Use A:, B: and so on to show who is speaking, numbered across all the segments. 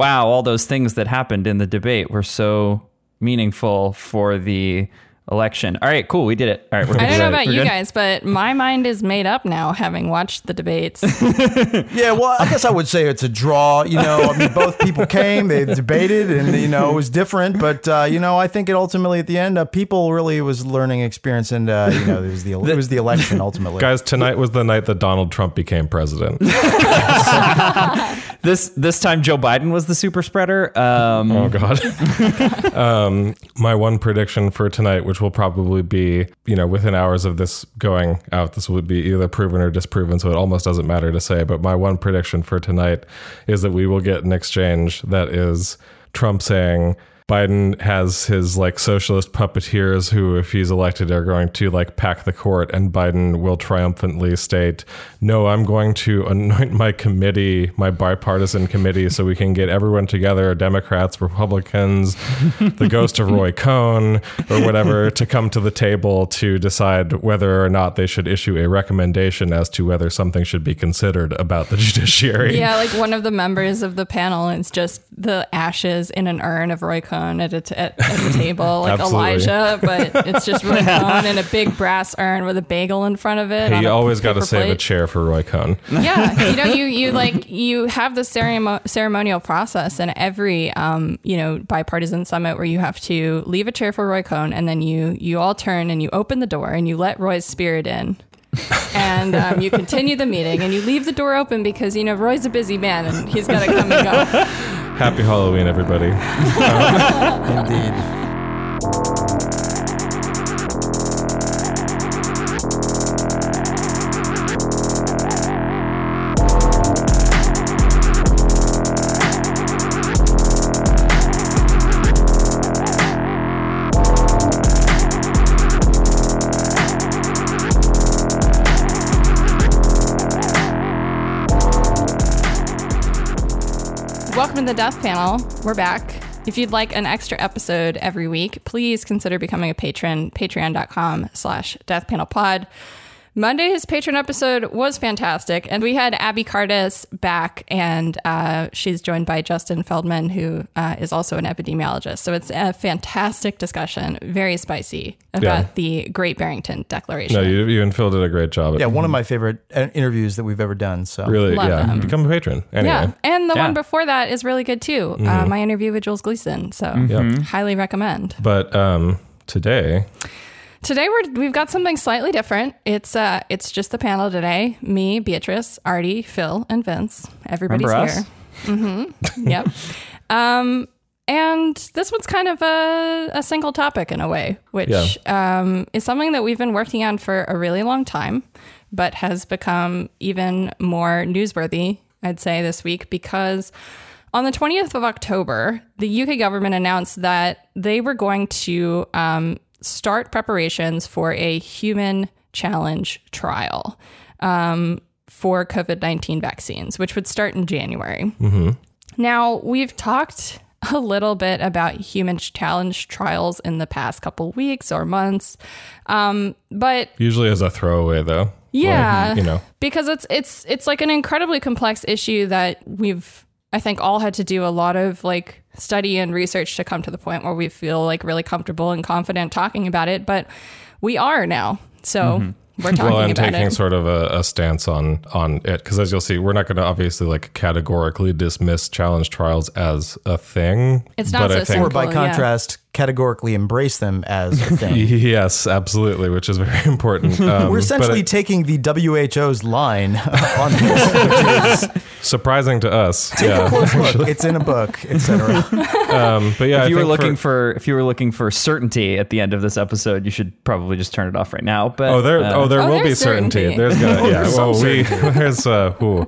A: wow, all those things that happened in the debate were so meaningful for the election. All right, cool, we did it. All right, we're
B: I don't know
A: We're
B: about you
A: good?
B: guys, but my mind is made up now having watched the debates.
C: Yeah, well, I guess I would say it's a draw. You know, I mean, both people came, they debated, and you know, it was different. But uh, you know, I think it ultimately, at the end, uh, people really was learning experience, and uh, you know, it was the it was the election ultimately.
D: Guys, tonight was the night that Donald Trump became president.
A: This this time Joe Biden was the super spreader. Um,
D: Oh God. um, my one prediction for tonight, which will probably be, you know, within hours of this going out, this would be either proven or disproven, so it almost doesn't matter to say. But my one prediction for tonight is that we will get an exchange that is Trump saying. Biden has his like socialist puppeteers who, if he's elected, are going to like pack the court, and Biden will triumphantly state, "No, I'm going to anoint my committee, my bipartisan committee, so we can get everyone together, Democrats, Republicans, the ghost of Roy Cohn, or whatever, to come to the table to decide whether or not they should issue a recommendation as to whether something should be considered about the judiciary."
B: yeah, like one of the members of the panel is just the ashes in an urn of Roy Cohn at a t- at, at the table, like Elijah, but it's just Roy Cohn in a big brass urn with a bagel in front of it.
D: Hey, you always got to save a chair for Roy Cohn.
B: yeah you know you you like you have the ceremo- ceremonial process in every um you know bipartisan summit where you have to leave a chair for roy cohn and then you you all turn and you open the door and you let roy's spirit in and um, you continue the meeting and you leave the door open because you know roy's a busy man and he's got to come and go
D: Happy Halloween, everybody.
C: Indeed.
B: Welcome to the Death Panel. We're back. If you'd like an extra episode every week, please consider becoming a patron. Patreon.com slash deathpanelpod. Monday's patron episode was fantastic, and we had Abby Cartus back, and uh, she's joined by Justin Feldman, who uh, is also an epidemiologist. So it's a fantastic discussion, very spicy about
D: Yeah.
B: the Great Barrington Declaration.
D: No, you, you and Phil did a great job.
C: Yeah, one of my favorite uh, interviews that we've ever done. So
D: really,
B: Love
D: yeah.
B: them.
D: Become a patron. Anyway.
B: Yeah, and the
A: Yeah.
B: one before that is really good too. Uh, my interview with Jules Gleeson. So
D: Yep.
B: highly recommend.
D: But um, today,
B: Today we're we've got something slightly different. It's uh it's just the panel today. Me, Beatrice, Artie, Phil, and Vince. Everybody's
A: Remember
B: here. Mm-hmm. yep. Um and this one's kind of a, a single topic in a way, which
D: Yeah.
B: um, is something that we've been working on for a really long time, but has become even more newsworthy, I'd say, this week because on the 20th of October, the UK government announced that they were going to um, start preparations for a human challenge trial um, for COVID 19 vaccines, which would start in January. Now, we've talked a little bit about human challenge trials in the past couple weeks or months, um, but
D: usually as a throwaway, though.
B: yeah,
D: Like, you know.
B: because it's it's it's like an incredibly complex issue that we've I think all had to do a lot of like study and research to come to the point where we feel like really comfortable and confident talking about it, but we are now. So mm-hmm. we're talking
D: Well, and
B: about
D: taking
B: it.
D: sort of a, a stance on on it, because as you'll see, we're not going to obviously like categorically dismiss challenge trials as a thing.
B: It's not
D: but
B: so
D: I think
C: or by
B: contrast. yeah.
C: Contrast, categorically embrace them as a thing.
D: Yes, absolutely, which is very important. Um,
C: We're essentially
D: it-
C: taking the WHO's line on this, which is
D: surprising to us.
C: take a
D: Yeah.
C: close look. It's in a book, etc.
D: Um, but yeah,
A: If
D: I
A: you were looking
D: for,
A: for, if you were looking for certainty at the end of this episode, you should probably just turn it off right now. But
D: oh, there,
A: uh,
D: oh, there
B: Oh,
D: will be certainty.
B: certainty.
D: There's gonna, yeah.
C: there's
D: well, we there's uh, who,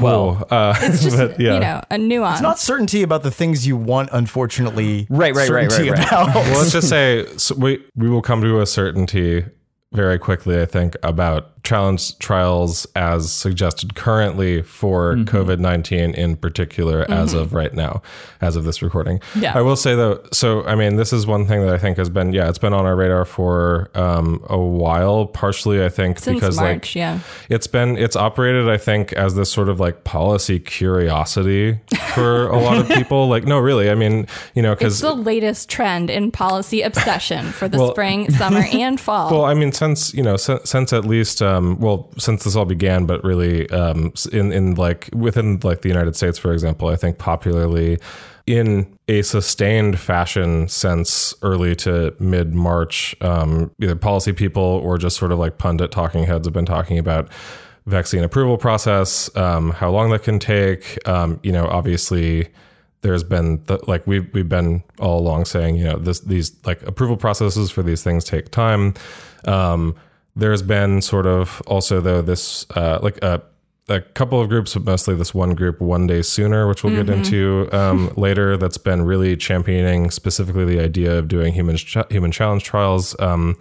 A: Well,
D: uh,
B: it's just
D: but, yeah.
B: you know a nuance.
C: It's not certainty about the things you want, unfortunately.
A: Right, right, right, right, right.
C: About.
D: well, let's just say so we we will come to a certainty very quickly. I think about challenge trials as suggested currently for COVID 19 in particular, as of right now, as of this recording.
B: Yeah.
D: I will say though, so I mean, this is one thing that I think has been, yeah, it's been on our radar for um, a while, partially, I think,
B: Since
D: because
B: March,
D: like
B: yeah.
D: it's been, it's operated, I think, as this sort of like policy curiosity for a lot of people. Like, no, really, I mean, you know, because
B: the latest trend in policy obsession for the
D: Well-
B: spring, summer, and fall.
D: Well, I mean, since you know, since, since at least, um, well, since this all began, but really, um, in in like within like the United States, for example, I think popularly in a sustained fashion since early to mid March, um, either policy people or just sort of like pundit talking heads have been talking about vaccine approval process, um, how long that can take. Um, you know, obviously there's been the, like we've we've been all along saying you know this these like approval processes for these things take time. Um, there's been sort of also though this uh, like a a couple of groups, but mostly this one group, one day sooner, which we'll get into um, later. That's been really championing specifically the idea of doing human ch- human challenge trials um,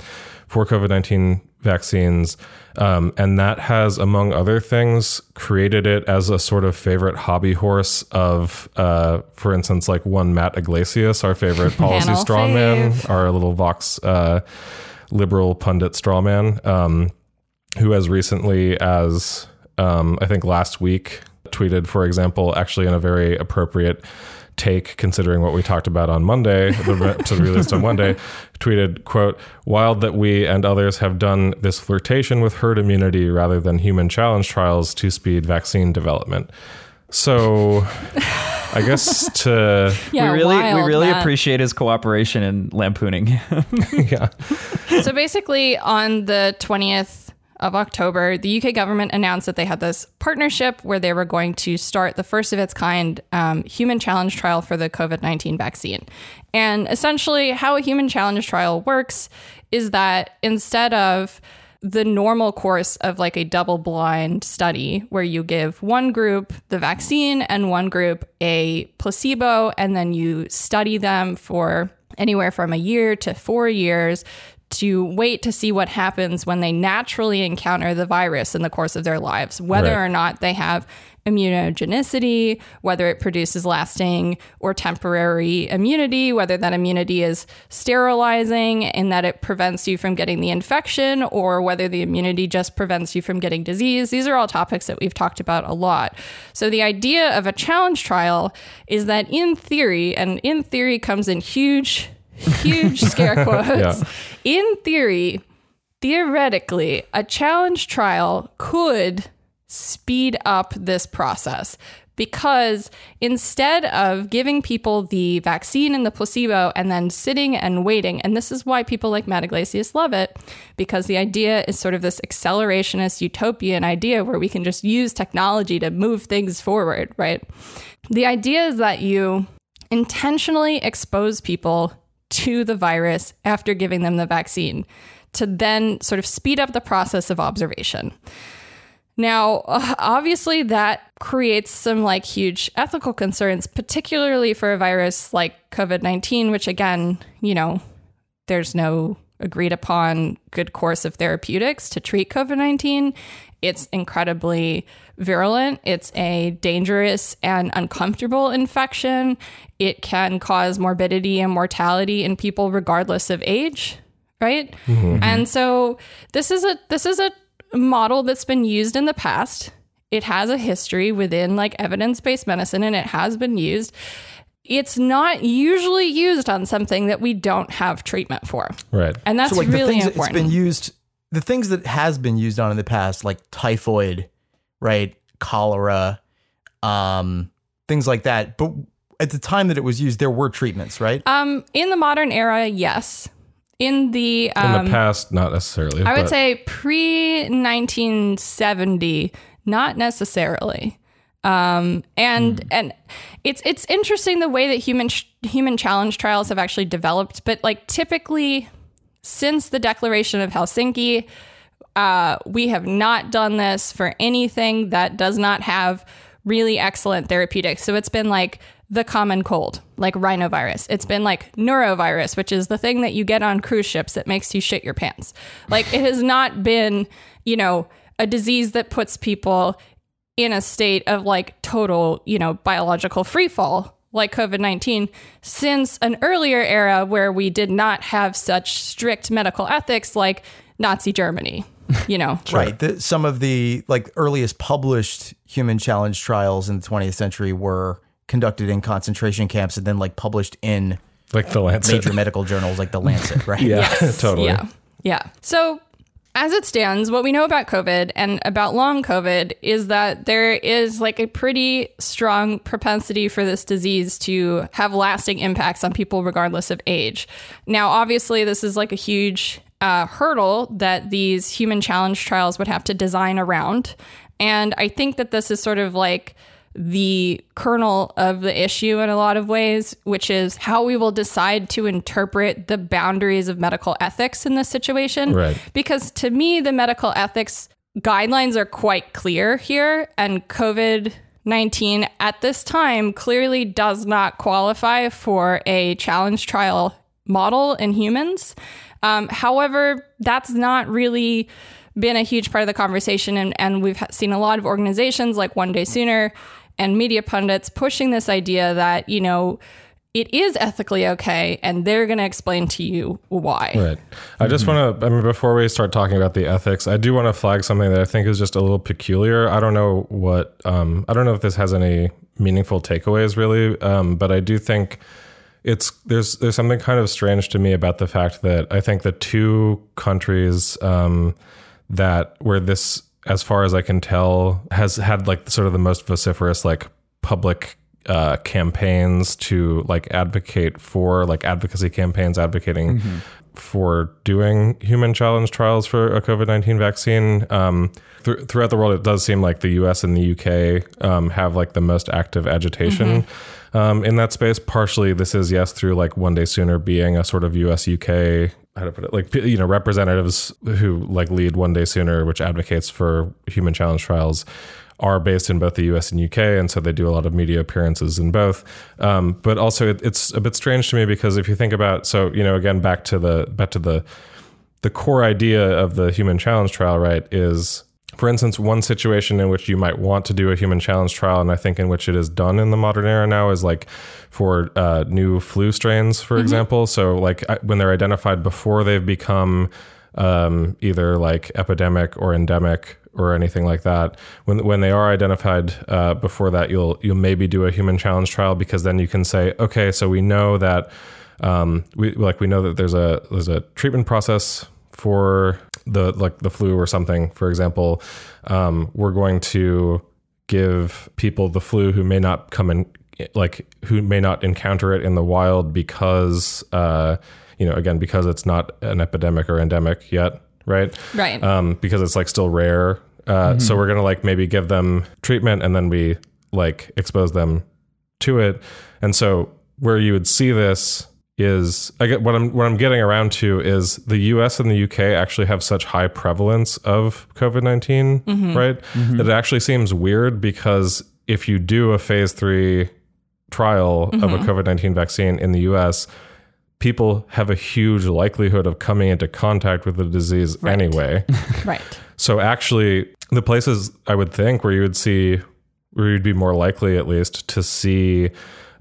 D: for COVID nineteen vaccines, um, and that has, among other things, created it as a sort of favorite hobby horse of, uh, for instance, like one Matt Yglesias, our favorite policy
B: strongman,
D: our little Vox uh, liberal pundit strawman. Um, who has recently, as um, I think last week, tweeted, for example, actually in a very appropriate take, considering what we talked about on Monday, the episode released on Monday, tweeted, quote, wild that we and others have done this flirtation with herd immunity rather than human challenge trials to speed vaccine development. So I guess to,
B: yeah,
A: we really we really
B: Matt.
A: appreciate his cooperation in lampooning him.
D: yeah.
B: so basically, on the 20th of October, the UK government announced that they had this partnership where they were going to start the first of its kind um, human challenge trial for the COVID 19 vaccine. And essentially, how a human challenge trial works is that instead of the normal course of like a double blind study where you give one group the vaccine and one group a placebo, and then you study them for anywhere from a year to four years to wait to see what happens when they naturally encounter the virus in the course of their lives, whether
D: Right.
B: or not they have immunogenicity, whether it produces lasting or temporary immunity, whether that immunity is sterilizing in that it prevents you from getting the infection, or whether the immunity just prevents you from getting disease. These are all topics that we've talked about a lot. So, the idea of a challenge trial is that in theory, and in theory comes in huge, huge scare quotes,
D: Yeah.
B: in theory, theoretically, a challenge trial could speed up this process because instead of giving people the vaccine and the placebo and then sitting and waiting, and this is why people like Matt Yglesias love it, because the idea is sort of this accelerationist utopian idea where we can just use technology to move things forward, right? The idea is that you intentionally expose people to the virus after giving them the vaccine to then sort of speed up the process of observation. Now, uh, obviously, that creates some like huge ethical concerns, particularly for a virus like COVID 19, which, again, you know, there's no agreed upon good course of therapeutics to treat COVID 19. It's incredibly virulent. It's a dangerous and uncomfortable infection. It can cause morbidity and mortality in people regardless of age, right? And so this is a this is a model that's been used in the past. It has a history within like evidence-based medicine and it has been used. It's not usually used on something that we don't have treatment for.
D: Right.
B: And that's
C: so like
B: really
C: the things
B: important.
C: that it's been used the things that has been used on in the past like typhoid right cholera um things like that but at the time that it was used there were treatments right
B: um, in the modern era, yes. In the
D: In
B: um,
D: the past, not necessarily.
B: I would
D: but-
B: say pre 1970, not necessarily. Um, and and it's it's interesting the way that human ch- human challenge trials have actually developed. But like typically, since the Declaration of Helsinki, uh, we have not done this for anything that does not have really excellent therapeutics. So it's been like the common cold, like rhinovirus. It's been like norovirus, which is the thing that you get on cruise ships that makes you shit your pants. Like it has not been, you know, a disease that puts people in a state of like total, you know, biological free fall like COVID 19 since an earlier era where we did not have such strict medical ethics like Nazi Germany, you know.
C: Right. The, some of the like earliest published human challenge trials in the 20th century were conducted in concentration camps and then like published in
D: Like the Lancet.
C: major medical journals like the Lancet, right?
D: Yeah,
B: Yes.
D: totally.
B: Yeah. Yeah. So, as it stands, what we know about COVID and about long COVID is that there is like a pretty strong propensity for this disease to have lasting impacts on people regardless of age. Now, obviously, this is like a huge uh, hurdle that these human challenge trials would have to design around. And I think that this is sort of like the kernel of the issue in a lot of ways, which is how we will decide to interpret the boundaries of medical ethics in this situation.
D: Right.
B: Because to me, the medical ethics guidelines are quite clear here, and COVID 19 at this time clearly does not qualify for a challenge trial model in humans. Um, however, that's not really been a huge part of the conversation, and, and we've seen a lot of organizations like One Day Sooner and media pundits pushing this idea that, you know, it is ethically okay, and they're going to explain to you why.
D: Right. I just want to, I mean, before we start talking about the ethics, I do want to flag something that I think is just a little peculiar. I don't know what, um, I don't know if this has any meaningful takeaways really, um, but I do think it's, there's, there's something kind of strange to me about the fact that I think the two countries, um, that where this, as far as I can tell, has had like sort of the most vociferous, like public uh, campaigns to like advocate for like advocacy campaigns advocating for doing human challenge trials for a COVID 19 vaccine. Um, th- throughout the world, it does seem like the US and the UK um, have like the most active agitation. Um, in that space, partially this is yes through like one day sooner being a sort of US UK how to put it like you know representatives who like lead one day sooner, which advocates for human challenge trials are based in both the US and UK, and so they do a lot of media appearances in both. Um, but also, it, it's a bit strange to me because if you think about, so you know, again, back to the back to the the core idea of the human challenge trial, right, is for instance, one situation in which you might want to do a human challenge trial, and I think in which it is done in the modern era now, is like for uh, new flu strains, for example. So, like when they're identified before they've become um, either like epidemic or endemic or anything like that. When when they are identified uh, before that, you'll you'll maybe do a human challenge trial because then you can say, okay, so we know that um, we like we know that there's a there's a treatment process for the like the flu or something. For example, um, we're going to give people the flu who may not come in like who may not encounter it in the wild because uh, you know again because it's not an epidemic or endemic yet right
B: Right.
D: um, because it's like still rare. Uh, So we're gonna like maybe give them treatment and then we like expose them to it. And so where you would see this is I get what I'm what I'm getting around to is the U.S. and the U.K. actually have such high prevalence of COVID 19 mm-hmm. right? Mm-hmm. That it actually seems weird because if you do a phase three trial of a mm-hmm. COVID 19 vaccine in the U.S. People have a huge likelihood of coming into contact with the disease anyway.
B: right.
D: So actually, the places I would think where you would see, where you'd be more likely at least to see,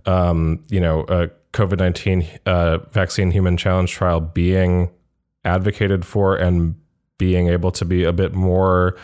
D: um, you know, a COVID nineteen uh, vaccine human challenge trial being advocated for and being able to be a bit more,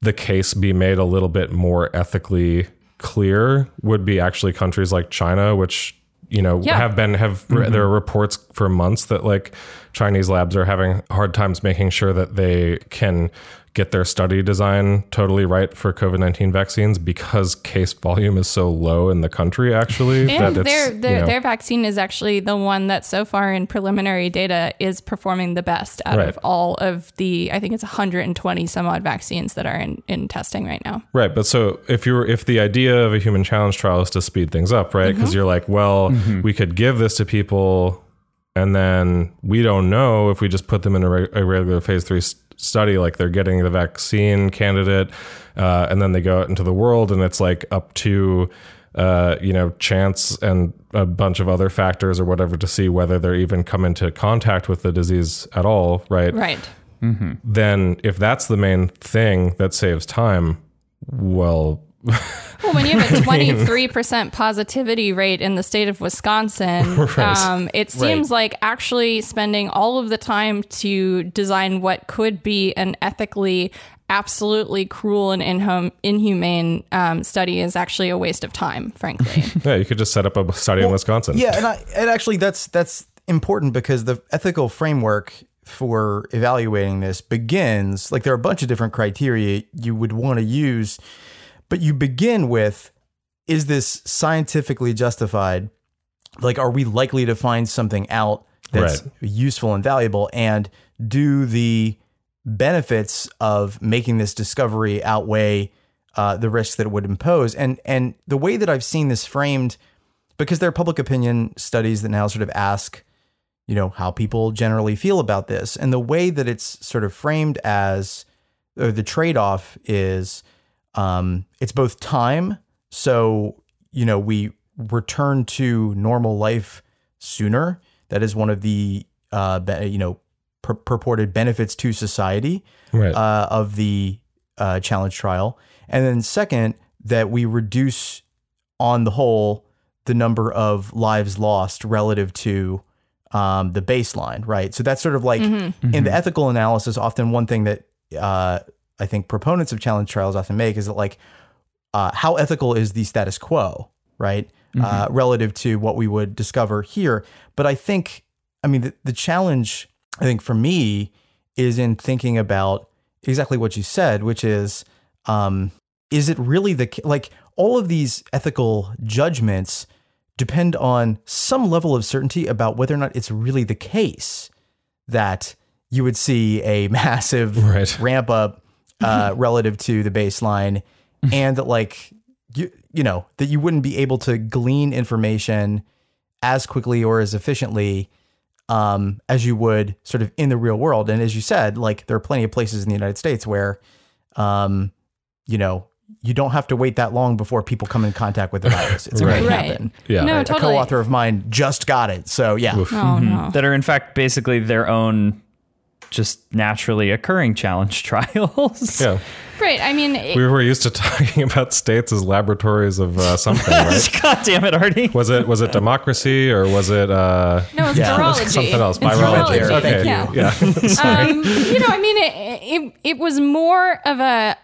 D: the case be made a little bit more ethically clear would be actually countries like China, which you know
B: Yeah.
D: have been have there are reports for months that like Chinese labs are having hard times making sure that they can get their study design totally right for COVID nineteen vaccines because case volume is so low in the country. Actually,
B: And
D: that it's,
B: their
D: you
B: their,
D: know-
B: their vaccine is actually the one that so far in preliminary data is performing the best out
D: Right.
B: of all of the I think it's 120 some odd vaccines that are in, in testing right now.
D: Right, but so if you're if the idea of a human challenge trial is to speed things up, right? Because mm-hmm. you're like, well, mm-hmm. we could give this to people, and then we don't know if we just put them in a, re- a regular phase three s- study, like they're getting the vaccine candidate, uh, and then they go out into the world, and it's like up to uh, you know chance and a bunch of other factors or whatever to see whether they're even come into contact with the disease at all, right?
B: Right.
D: then if that's the main thing that saves time, well,
B: Well, when you have a 23% positivity rate in the state of Wisconsin,
D: Right.
B: um, it seems like actually spending all of the time to design what could be an ethically absolutely cruel and inhum- inhumane um, study is actually a waste of time, frankly.
D: yeah, you could just set up a study in Wisconsin.
C: Yeah, and I, and actually that's that's important because the ethical framework for evaluating this begins like there are a bunch of different criteria you would want to use, but you begin with is this scientifically justified? Like are we likely to find something out that's
D: Right.
C: useful and valuable and do the benefits of making this discovery outweigh uh, the risks that it would impose? And and the way that I've seen this framed because there are public opinion studies that now sort of ask, you know, how people generally feel about this. And the way that it's sort of framed as, or the trade off is, um, it's both time. So, you know, we return to normal life sooner. That is one of the, uh, be- you know, pur- purported benefits to society
D: Right.
C: uh, of the uh, challenge trial. And then second, that we reduce on the whole the number of lives lost relative to um, the baseline, right? So that's sort of like in the ethical analysis, often one thing that uh, I think proponents of challenge trials often make is that like, uh, how ethical is the status quo, right? Uh, relative to what we would discover here. But I think, I mean, the, the challenge, I think for me, is in thinking about exactly what you said, which is, um, is it really the like all of these ethical judgments depend on some level of certainty about whether or not it's really the case that you would see a massive
D: Right.
C: ramp up uh, relative to the baseline, and that like you you know that you wouldn't be able to glean information as quickly or as efficiently um, as you would sort of in the real world. And as you said, like there are plenty of places in the United States where, um, you know, you don't have to wait that long before people come in contact with the virus. It's going to
B: Right.
C: happen.
D: Yeah.
B: No,
C: A
B: totally.
C: co-author of mine just got it. So yeah.
B: Oh, no.
A: that are in fact basically their own just naturally occurring challenge trials.
D: yeah.
B: Right. I mean, it-
D: We were used to talking about states as laboratories of uh, something, right?
A: God damn it, Artie.
D: Was it was it democracy or was it uh,
B: no, it's
C: Yeah.
B: virology.
D: something else?
B: It's
D: Virology.
B: virology.
D: Okay.
B: Yeah.
D: Yeah.
B: um, you know, I mean, it, it it was more of a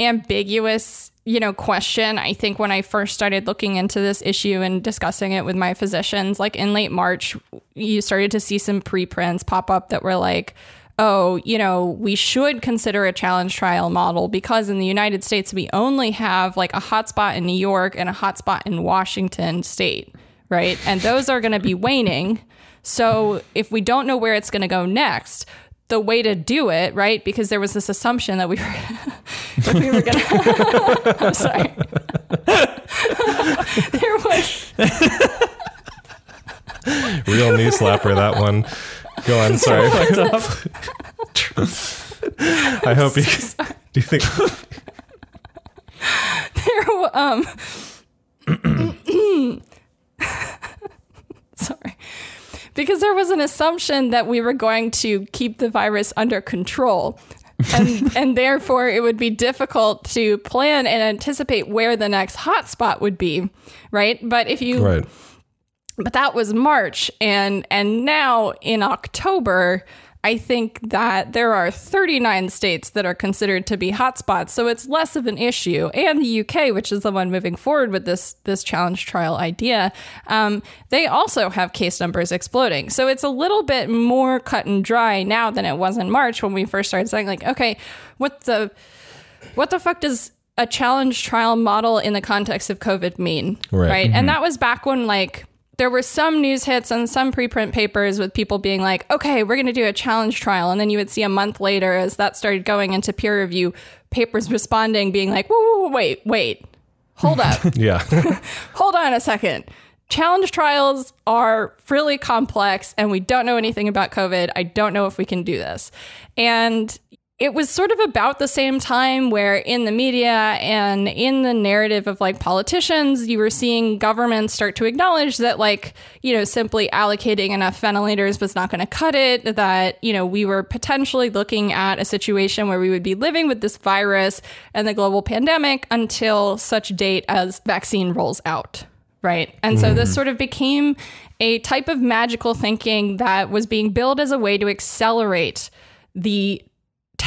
B: ambiguous, you know, question. I think when I first started looking into this issue and discussing it with my physicians, like in late March, you started to see some preprints pop up that were like. Oh, you know, we should consider a challenge trial model because in the United States, we only have like a hotspot in New York and a hotspot in Washington state, right? And those are going to be waning. So if we don't know where it's going to go next, the way to do it, right? Because there was this assumption that we were, we were going to. I'm sorry. there was.
D: Real knee slapper that one. Go on, sorry. I hope you do you think
B: There, um. sorry. Because there was an assumption that we were going to keep the virus under control. and and therefore it would be difficult to plan and anticipate where the next hotspot would be, right? But if you
D: right.
B: But that was March and and now in October I think that there are 39 states that are considered to be hotspots, so it's less of an issue. And the UK, which is the one moving forward with this this challenge trial idea, um, they also have case numbers exploding. So it's a little bit more cut and dry now than it was in March when we first started saying like, okay, what the what the fuck does a challenge trial model in the context of COVID mean?
D: Right.
B: And that was back when like there were some news hits and some preprint papers with people being like, okay, we're going to do a challenge trial. And then you would see a month later as that started going into peer review, papers responding, being like, whoa, whoa, whoa, wait, wait, hold up
D: Yeah.
B: hold on a second. Challenge trials are really complex and we don't know anything about COVID. I don't know if we can do this. And it was sort of about the same time where in the media and in the narrative of like politicians, you were seeing governments start to acknowledge that like, you know, simply allocating enough ventilators was not going to cut it, that, you know, we were potentially looking at a situation where we would be living with this virus and the global pandemic until such date as vaccine rolls out. Right. And so this mm-hmm. sort of became a type of magical thinking that was being billed as a way to accelerate the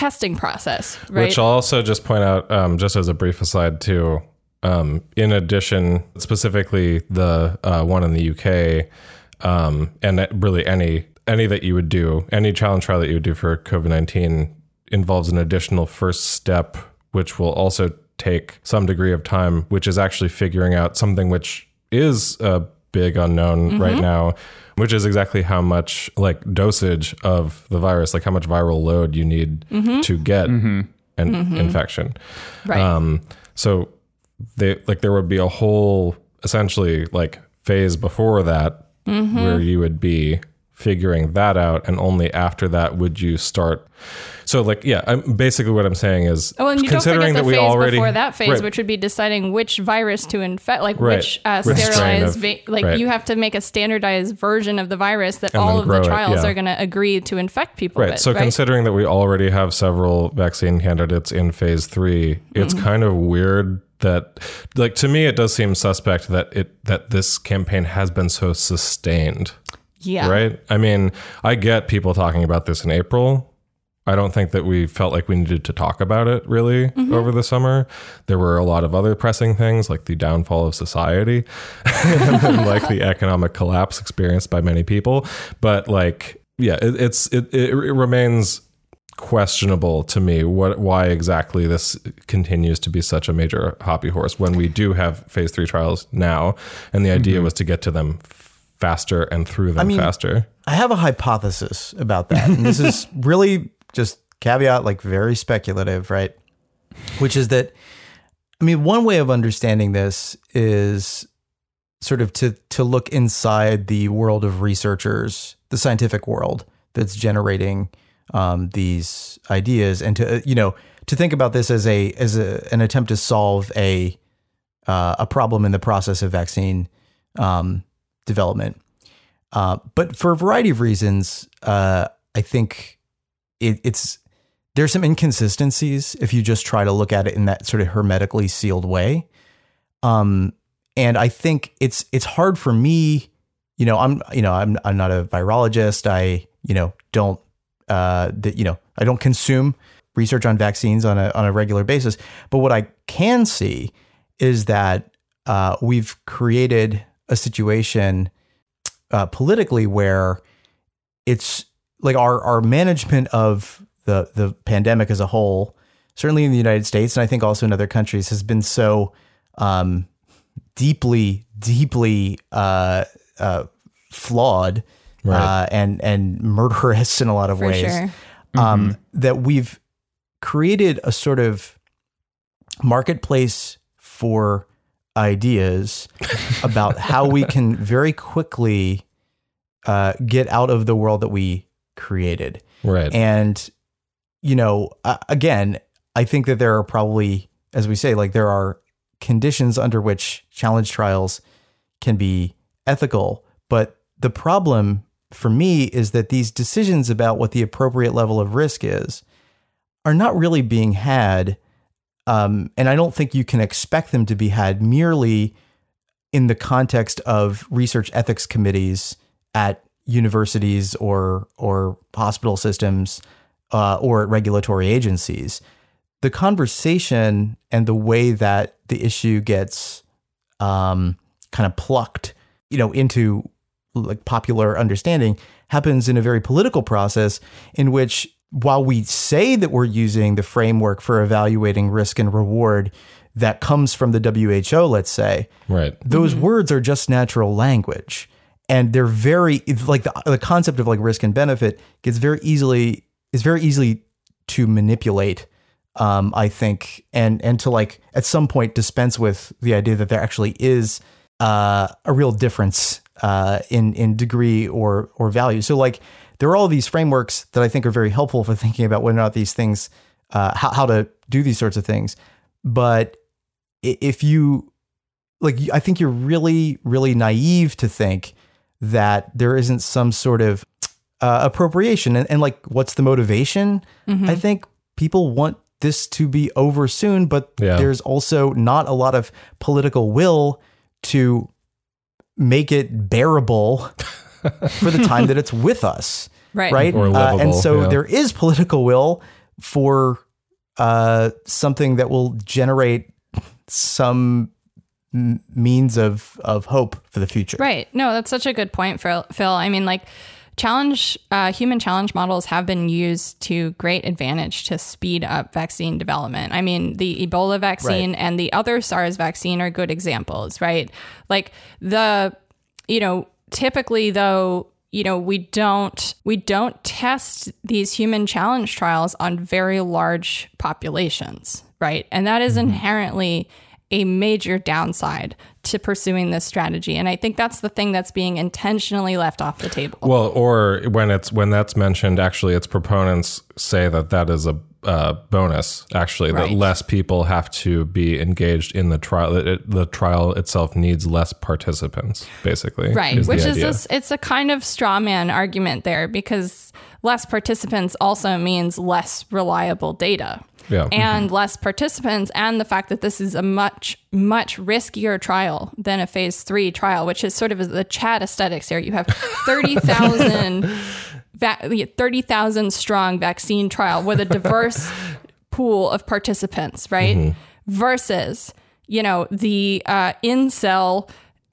B: testing process, right?
D: Which I'll also just point out, um, just as a brief aside, too. Um, in addition, specifically the uh, one in the UK, um, and really any any that you would do, any challenge trial that you would do for COVID nineteen involves an additional first step, which will also take some degree of time, which is actually figuring out something which is a big unknown right now, which is exactly how much like dosage of the virus, like how much viral load you need to get an infection.
B: right.
D: Um, so they like there would be a whole essentially like phase before that
B: Mm-hmm.
D: where you would be figuring that out, and only after that would you start. So like yeah, I'm, basically what I'm saying is
B: Oh, and you
D: considering
B: don't
D: that
B: forget the
D: we
B: phase
D: already
B: before that phase,
D: right,
B: which would be deciding which virus to infect, like
D: Right.
B: which uh, sterilized, va- like
D: right.
B: you have to make a standardized version of the virus that
D: And
B: all of the
D: it,
B: trials
D: yeah.
B: are going to agree to infect people
D: Right.
B: with.
D: So considering that we already have several vaccine candidates in phase 3, it's
B: Mm-hmm.
D: kind of weird that like to me it does seem suspect that it that this campaign has been so sustained.
B: yeah,
D: Right? I mean, I get people talking about this in April. I don't think that we felt like we needed to talk about it really
B: Mm-hmm.
D: over the summer. There were a lot of other pressing things like the downfall of society and like the economic collapse experienced by many people. But like, yeah, it, it's it, it, it remains questionable to me what why exactly this continues to be such a major hobby horse when we do have phase three trials now, and the idea was to get to them faster and through them
C: mean,
D: faster.
C: I have a hypothesis about that. And this is really just caveat, like very speculative, right? Which is that, I mean, one way of understanding this is sort of to to look inside the world of researchers, the scientific world that's generating um, these ideas, and to uh, you know to think about this as a as a, an attempt to solve a uh, a problem in the process of vaccine um, development. Uh, but for a variety of reasons, uh, I think it, it's there's some inconsistencies if you just try to look at it in that sort of hermetically sealed way. Um, and I think it's it's hard for me. You know, I'm you know I'm I'm not a virologist. I you know don't uh that you know I don't consume research on vaccines on a on a regular basis. But what I can see is that uh, we've created a situation uh, politically where it's like our our management of the the pandemic as a whole, certainly in the United States and I think also in other countries, has been so um, deeply deeply uh, uh, flawed
D: Right.
C: uh, and and murderous in a lot of
B: for
C: ways
B: sure.
C: um, that we've created a sort of marketplace for ideas about how we can very quickly uh, get out of the world that we created.
D: Right.
C: And, you know, uh, again, I think that there are probably, as we say, like there are conditions under which challenge trials can be ethical. But the problem for me is that these decisions about what the appropriate level of risk is are not really being had. Um, and I don't think you can expect them to be had merely in the context of research ethics committees at universities or or hospital systems uh, or at regulatory agencies. The conversation and the way that the issue gets um, kind of plucked, you know, into like popular understanding happens in a very political process in which while we say that we're using the framework for evaluating risk and reward that comes from the WHO, let's say,
D: right.
C: those words are just natural language and they're very like the, the concept of like risk and benefit gets very easily is very easily to manipulate um, I think and and to like at some point dispense with the idea that there actually is uh, a real difference uh, in in degree or or value. So like there are all these frameworks that I think are very helpful for thinking about whether or not these things uh, how, how to do these sorts of things. But if you like, I think you're really really naive to think that there isn't some sort of uh, appropriation and, and like what's the motivation i think people want this to be over soon but
D: Yeah.
C: there's also not a lot of political will to make it bearable for the time that it's with us
B: Right.
C: right
D: Or
C: Uh, and so
D: yeah.
C: there is political will for uh, something that will generate some m- means of of hope for the future
B: Right. No, that's such a good point, Phil. Phil. I mean, like, challenge uh, human challenge models have been used to great advantage to speed up vaccine development. I mean, the Ebola vaccine
C: Right.
B: and the other SARS vaccine are good examples, right? Like the, you know, typically though you know we don't we don't test these human challenge trials on very large populations right and that is inherently a major downside to pursuing this strategy and i think that's the thing that's being intentionally left off the table
D: Well, or when it's when that's mentioned, actually, its proponents say that that is a uh, bonus. Actually,
B: Right.
D: that less people have to be engaged in the trial. That it, the trial itself needs less participants. Basically,
B: right
D: is
B: which is this it's a kind of straw man argument there because less participants also means less reliable data
D: Yeah.
B: and less participants and the fact that this is a much much riskier trial than a phase three trial which is sort of the chat aesthetics here. You have 30000 va- 30000 strong vaccine trial with a diverse pool of participants right? Versus you know the uh, incel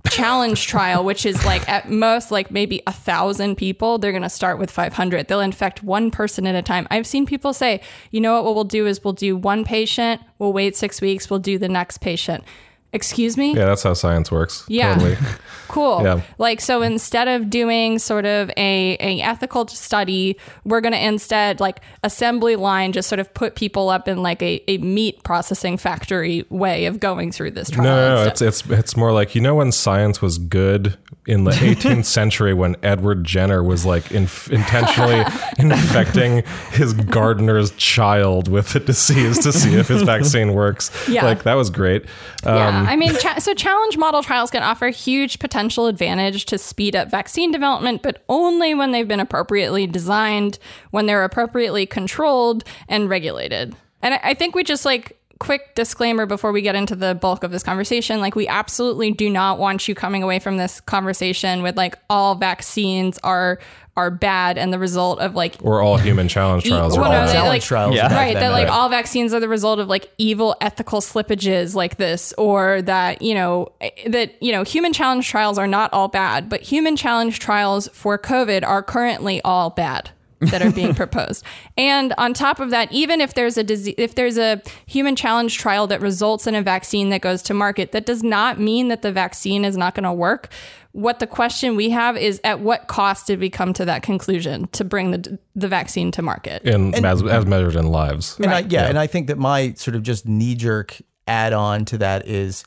B: challenge trial which is like at most like maybe a thousand people they're going to start with 500 they'll infect one person at a time. I've seen people say you know what, what we'll do is we'll do one patient we'll wait six weeks we'll do the next patient excuse me
D: yeah, that's how science works.
B: Yeah.
D: Totally.
B: cool
D: Yeah.
B: like so instead of doing sort of a, a ethical study we're going to instead like assembly line just sort of put people up in like a, a meat processing factory way of going through this trial
D: No, no, no. It's it's it's more like you know when science was good in the 18th century when Edward Jenner was like inf- intentionally infecting his gardener's child with a disease to see if his vaccine works.
B: Yeah.
D: like that was great. Um,
B: yeah, I mean, cha- so challenge model trials can offer huge potential advantage to speed up vaccine development, but only when they've been appropriately designed, when they're appropriately controlled and regulated. And I, I think we just like quick disclaimer before we get into the bulk of this conversation like we absolutely do not want you coming away from this conversation with like all vaccines are are bad and the result of like
D: or all human challenge trials are
C: all
B: no,
D: bad.
C: challenge
B: like,
C: trials
A: Yeah.
B: right that
C: then,
B: like
C: right.
B: all vaccines are the result of like evil ethical slippages like this or that you know eh, that you know human challenge trials are not all bad but human challenge trials for covid are currently all bad that are being proposed. And on top of that even if there's a disease if there's a human challenge trial that results in a vaccine that goes to market that does not mean that the vaccine is not going to work. What the question we have is at what cost did we come to that conclusion to bring the the vaccine to market?
D: In as, as measured in lives.
C: And I, yeah, and I think that my sort of just knee jerk add on to that is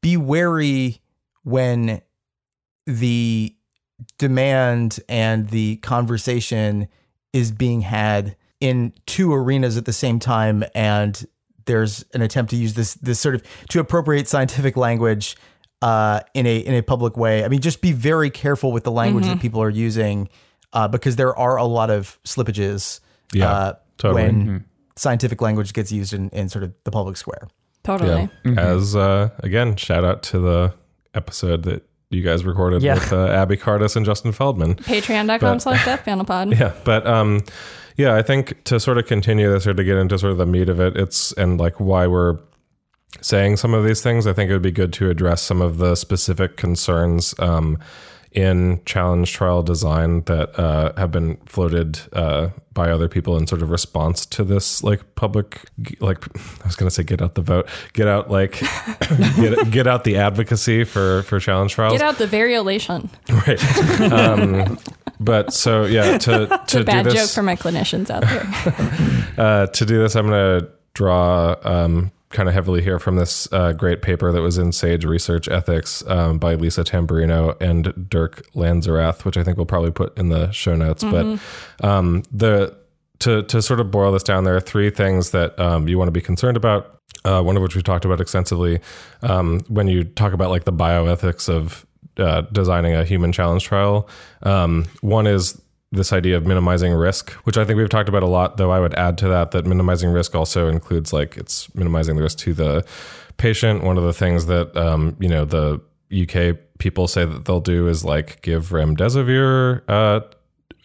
C: be wary when the demand and the conversation is being had in two arenas at the same time and there's an attempt to use this this sort of to appropriate scientific language uh, in a in a public way. I mean, just be very careful with the language that people are using uh, because there are a lot of slippages
D: Yeah,
C: uh,
D: totally.
C: when scientific language gets used in, in sort of the public square.
B: totally
D: Yeah. As uh, again, shout out to the episode that you guys recorded
A: Yeah.
D: with uh, Abby Cartus and Justin Feldman.
B: Patreon.com slash Death Panel Pod.
D: Yeah, but um, yeah, I think to sort of continue this or to get into sort of the meat of it, it's and like why we're saying some of these things. I think it would be good to address some of the specific concerns um, in challenge trial design that uh, have been floated uh, by other people in sort of response to this like public like I was gonna say get out the vote, get out like get get out the advocacy for for challenge trials.
B: Get out the variolation.
D: Right. Um, but so yeah, to to do
B: Bad
D: this
B: joke for my clinicians out there.
D: uh, to do this, I'm gonna draw um, kind of heavily here from this uh, great paper that was in Sage Research Ethics um, by Lisa Tambornino and Dirk Lanzerath, which I think we'll probably put in the show notes. But um, the to to sort of boil this down, there are three things that um, you want to be concerned about. Uh, one of which we talked about extensively um, when you talk about like the bioethics of uh, designing a human challenge trial. Um, one is this idea of minimizing risk, which I think we've talked about a lot. Though I would add to that that minimizing risk also includes like it's minimizing the risk to the patient. One of the things that um, you know the UK people say that they'll do is like give remdesivir uh,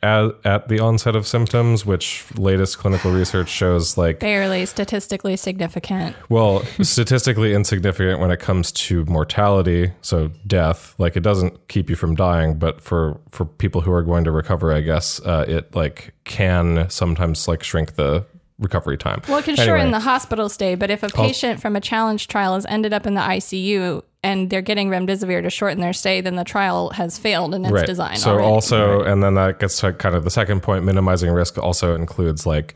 D: at, at the onset of symptoms, which latest clinical research shows like
B: Barely statistically significant.
D: well, statistically insignificant when it comes to mortality, so death. Like it doesn't keep you from dying, but for for people who are going to recover, I guess uh, it like can sometimes like shrink the recovery time.
B: Well, it can
D: Anyway.
B: shorten the hospital stay, but if a patient from a challenge trial has ended up in the ICU and they're getting remdesivir to shorten their stay, then the trial has failed in its design.
D: So
B: already.
D: also, and then that gets to kind of the second point. Minimizing risk also includes like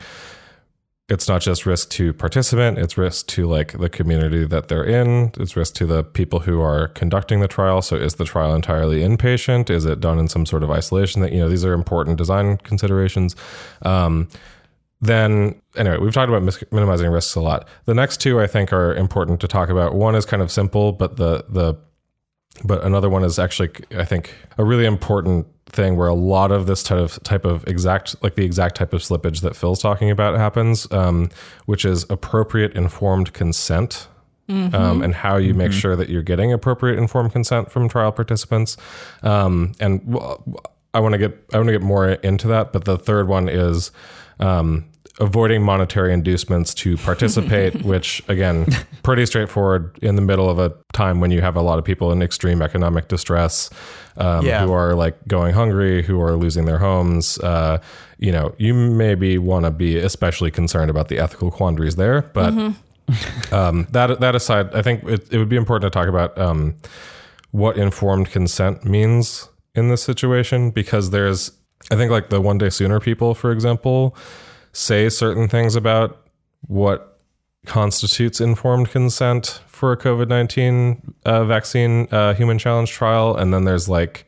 D: it's not just risk to participant; it's risk to like the community that they're in. It's risk to the people who are conducting the trial. So, is the trial entirely inpatient? Is it done in some sort of isolation? That you know, these are important design considerations. Um, then anyway, we've talked about mis- minimizing risks a lot. The next two I think are important to talk about. One is kind of simple, but the the but another one is actually I think a really important thing where a lot of this type of type of exact like the exact type of slippage that Phil's talking about happens, um, which is appropriate informed consent. Um, and how you make sure that you're getting appropriate informed consent from trial participants, um, and w- I want to get I want to get more into that. But the third one is um, avoiding monetary inducements to participate, which again, pretty straightforward in the middle of a time when you have a lot of people in extreme economic distress, um,
C: Yeah.
D: who are like going hungry, who are losing their homes. Uh, you know, you maybe want to be especially concerned about the ethical quandaries there, but. Um, that that aside, I think it, it would be important to talk about um, what informed consent means in this situation because there's I think like the one day sooner people, for example, say certain things about what constitutes informed consent for a COVID nineteen uh, vaccine uh, human challenge trial, and then there's like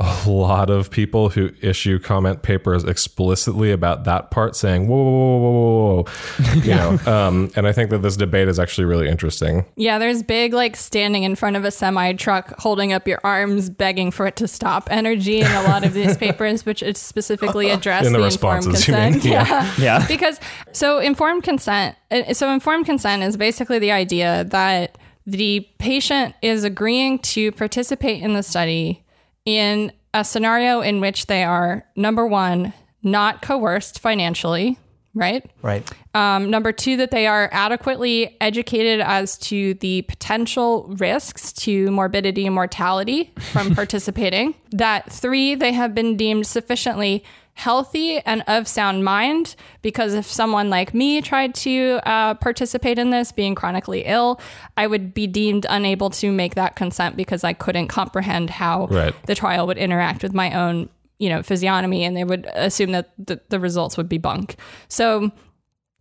D: a lot of people who issue comment papers explicitly about that part, saying "whoa, whoa, whoa, whoa, whoa, whoa," you know. Um, and I think that this debate is actually really interesting.
B: yeah, there's big like standing in front of a semi truck, holding up your arms, begging for it to stop energy in a lot of these papers, which is specifically address
D: In the
B: the, informed
D: responses, you mean?
B: consent.
D: Yeah.
A: Yeah.
B: because so informed consent uh, so informed consent is basically the idea that the patient is agreeing to participate in the study in a scenario in which they are number one not coerced financially right
C: Right.
B: um, number two, that they are adequately educated as to the potential risks to morbidity and mortality from participating. That three, they have been deemed sufficiently healthy and of sound mind because if someone like me tried to uh, participate in this being chronically ill i would be deemed unable to make that consent because i couldn't comprehend how
D: Right.
B: the trial would interact with my own you know physiognomy and they would assume that the, the results would be bunk so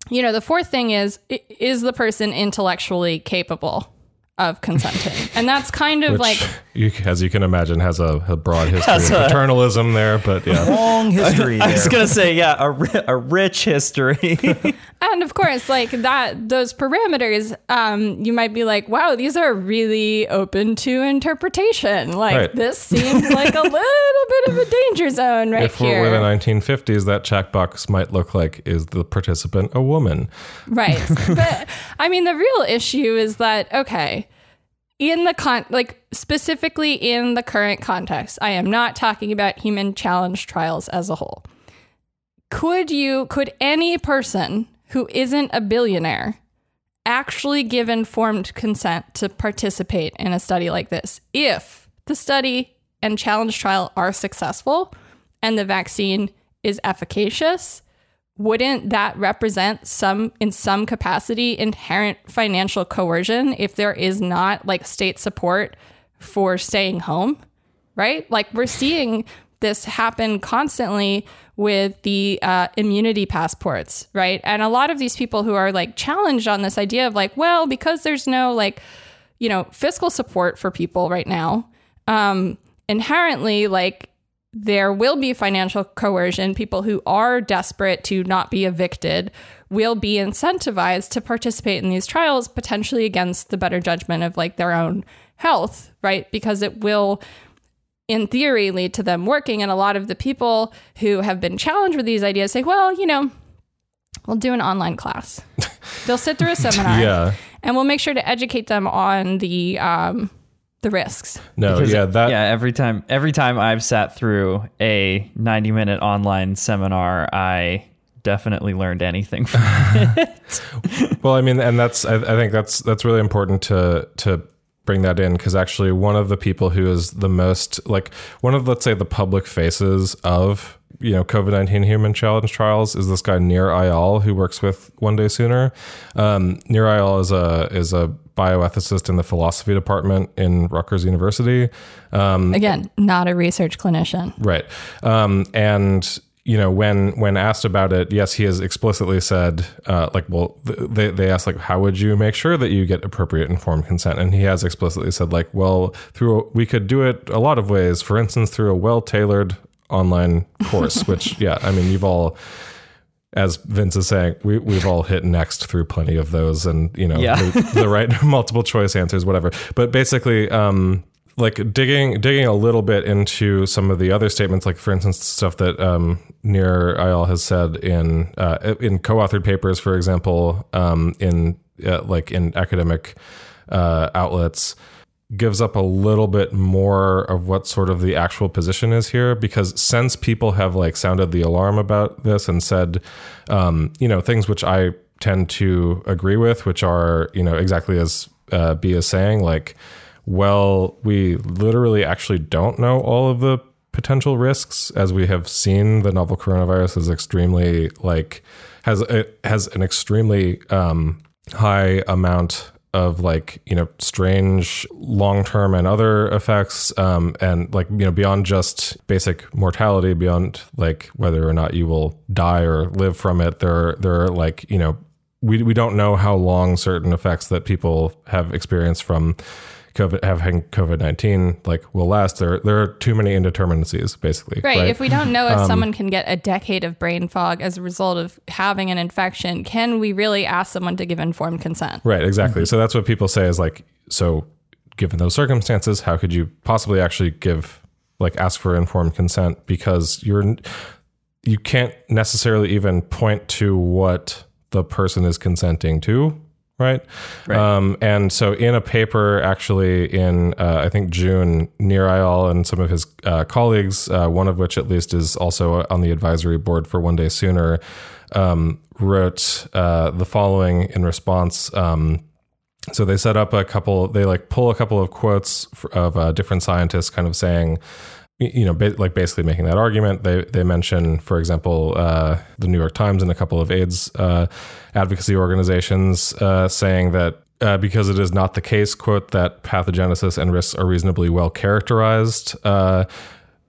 B: you know, the fourth thing is is the person intellectually capable of consenting? and that's kind of
D: Which,
B: like
D: you, as you can imagine, has a, a broad history
A: Has
D: of
A: a-
D: paternalism there. But yeah,
C: Long history
A: I was
C: there.
A: gonna say, yeah, a, ri- a rich history.
B: and of course like that those parameters um you might be like wow these are really open to interpretation like
D: Right.
B: this seems like a little bit of a danger zone right
D: if
B: here
D: we're in the 1950s, that checkbox might look like is the participant a woman?
B: Right. but I mean, the real issue is that, okay, in the con, like specifically in the current context, I am not talking about human challenge trials as a whole. Could you, could any person who isn't a billionaire actually give informed consent to participate in a study like this if the study and challenge trial are successful and the vaccine is efficacious? Wouldn't that represent some in some capacity inherent financial coercion if there is not like state support for staying home right like we're seeing this happen constantly with the uh, immunity passports, right? And a lot of these people who are like challenged on this idea of like, well, because there's no like, you know, fiscal support for people right now, um, inherently, like, there will be financial coercion. People who are desperate to not be evicted will be incentivized to participate in these trials, potentially against the better judgment of like their own health, right? Because it will, in theory, lead to them working. And a lot of the people who have been challenged with these ideas say, well, you know, we'll do an online class. They'll sit through a seminar
D: Yeah.
B: and we'll make sure to educate them on the, um, the risks.
D: No,
A: Because,
D: yeah, that
A: yeah, every time every time I've sat through a 90 minute online seminar, I definitely learned anything from
D: Well, I mean, and that's I, I think that's that's really important to to bring that in because actually one of the people who is the most like one of let's say the public faces of you know COVID nineteen human challenge trials is this guy Nir Eyal who works with One Day Sooner. Um, Nir Eyal is a is a bioethicist in the philosophy department in Rutgers University. Um,
B: Again, not a research clinician.
D: Right. Um, and you know when when asked about it, yes, he has explicitly said uh, like, well, th- they they asked like, how would you make sure that you get appropriate informed consent? And he has explicitly said like, well, through a, we could do it a lot of ways. For instance, through a well tailored online course, which yeah, I mean, you've all. As Vince is saying, we, we've all hit next through plenty of those and, you know,
A: Yeah.
D: the, the right multiple choice answers, whatever. But basically, um, like digging digging a little bit into some of the other statements, like for instance, stuff that um, Nir Eyal has said in uh, in co-authored papers, for example, um, in uh, like in academic uh, outlets, gives up a little bit more of what sort of the actual position is here because since people have like sounded the alarm about this and said um, you know things which i tend to agree with which are you know exactly as uh, b is saying like well we literally actually don't know all of the potential risks as we have seen the novel coronavirus is extremely like has it has an extremely um, high amount of like you know strange long-term and other effects um, and like you know beyond just basic mortality beyond like whether or not you will die or live from it there there are like you know we, we don't know how long certain effects that people have experienced from COVID having COVID nineteen like will last. There there are too many indeterminacies basically.
B: Right. If we don't know
D: Um,
B: if someone can get a decade of brain fog as a result of having an infection, can we really ask someone to give informed consent?
D: Right, exactly. So that's what people say is like, so given those circumstances, how could you possibly actually give, like, ask for informed consent? Because you're, you can't necessarily even point to what the person is consenting to, right?
A: Right.
D: Um, and so in a paper, actually, in uh, I think June, Nir Eyal and some of his uh, colleagues, uh, one of which at least is also on the advisory board for One Day Sooner, um, wrote uh, the following in response. Um, so they set up a couple, they like pull a couple of quotes of uh, different scientists, kind of saying, you know, ba- like basically making that argument. They they mention, for example, uh, the New York Times and a couple of AIDS uh, advocacy organizations uh, saying that. Uh, because it is not the case, quote, that pathogenesis and risks are reasonably well characterized, uh,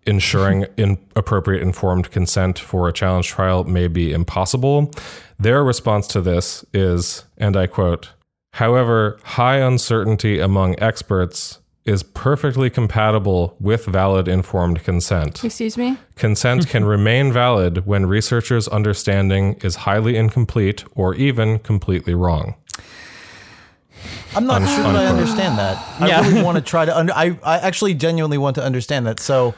D: ensuring in appropriate informed consent for a challenge trial may be impossible. Their response to this is, and I quote, however, high uncertainty among experts is perfectly compatible with valid informed consent.
B: Excuse me?
D: Consent can mm-hmm. remain valid when researchers' understanding is highly incomplete or even completely wrong.
C: I'm not sure that I understand that. I
A: Yeah.
C: really want to try to. Under, I I actually genuinely want to understand that. So,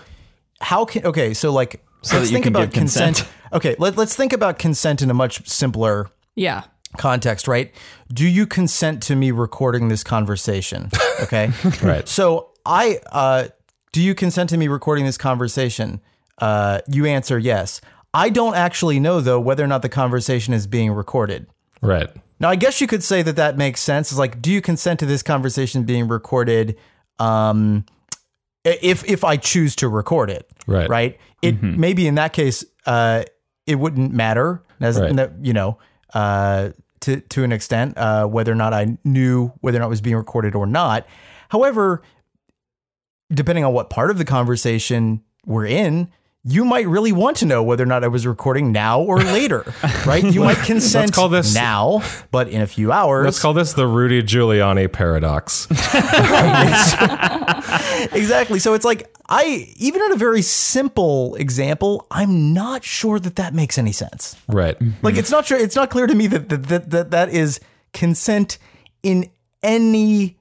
C: how can okay? So like,
A: So
C: let's
A: that you
C: think
A: can
C: about
A: give consent.
C: Okay, let, let's think about consent in a much simpler
B: Yeah.
C: Context, right? Do you consent to me recording this conversation? Okay,
D: Right.
C: So I uh, do you consent to me recording this conversation? Uh, you answer yes. I don't actually know though whether or not the conversation is being recorded.
D: Right.
C: Now, I guess you could say that that makes sense. It's like, do you consent to this conversation being recorded? Um, if if I choose to record it,
D: Right.
C: right? It maybe in that case, uh, it wouldn't matter, as
D: Right.
C: you know, uh, to to an extent, uh, whether or not I knew whether or not it was being recorded or not. However, depending on what part of the conversation we're in, you might really want to know whether or not I was recording now or later, right? You might consent
D: call this-
C: now, but in a few hours.
D: Let's call this the Rudy Giuliani paradox.
C: exactly. So it's like I even in a very simple example, I'm not sure that that makes any sense.
D: right.
C: Like it's not sure. It's not clear to me that that that that, that is consent in any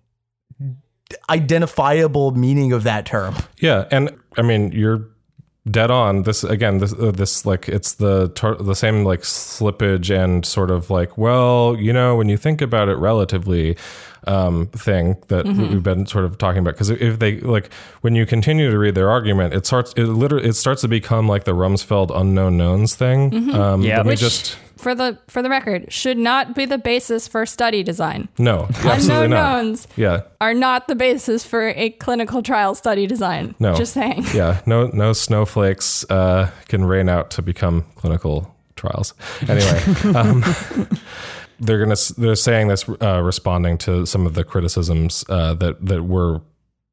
C: identifiable meaning of that term.
D: Yeah, and I mean you're dead on. This again, this uh, this like it's the tar- the same like slippage and sort of like well, you know, when you think about it relatively um, thing that we've been sort of talking about because if they like when you continue to read their argument, it starts it literally it starts to become like the Rumsfeld unknown knowns thing. Um,
A: Yeah.
D: let me
A: Which-
D: just
B: For the for the record, should not be the basis for study design.
D: no, absolutely
B: Unknown
D: not.
B: knowns
D: Yeah,
B: are not the basis for a clinical trial study design.
D: No.
B: Just saying.
D: yeah, no, no snowflakes uh, can rain out to become clinical trials. Anyway, um, they're gonna they're saying this uh, responding to some of the criticisms uh, that that we're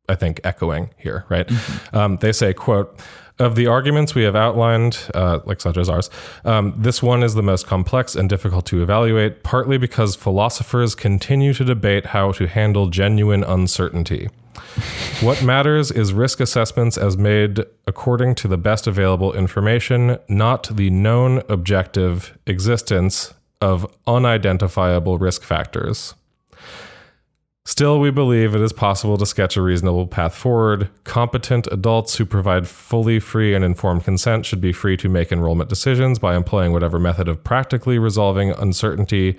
D: I think echoing here, right? Um, they say, "quote." Of the arguments we have outlined, uh, like such as ours, um, this one is the most complex and difficult to evaluate, partly because philosophers continue to debate how to handle genuine uncertainty. What matters is risk assessments as made according to the best available information, not the known objective existence of unidentifiable risk factors. Still, we believe it is possible to sketch a reasonable path forward. Competent adults who provide fully free and informed consent should be free to make enrollment decisions by employing whatever method of practically resolving uncertainty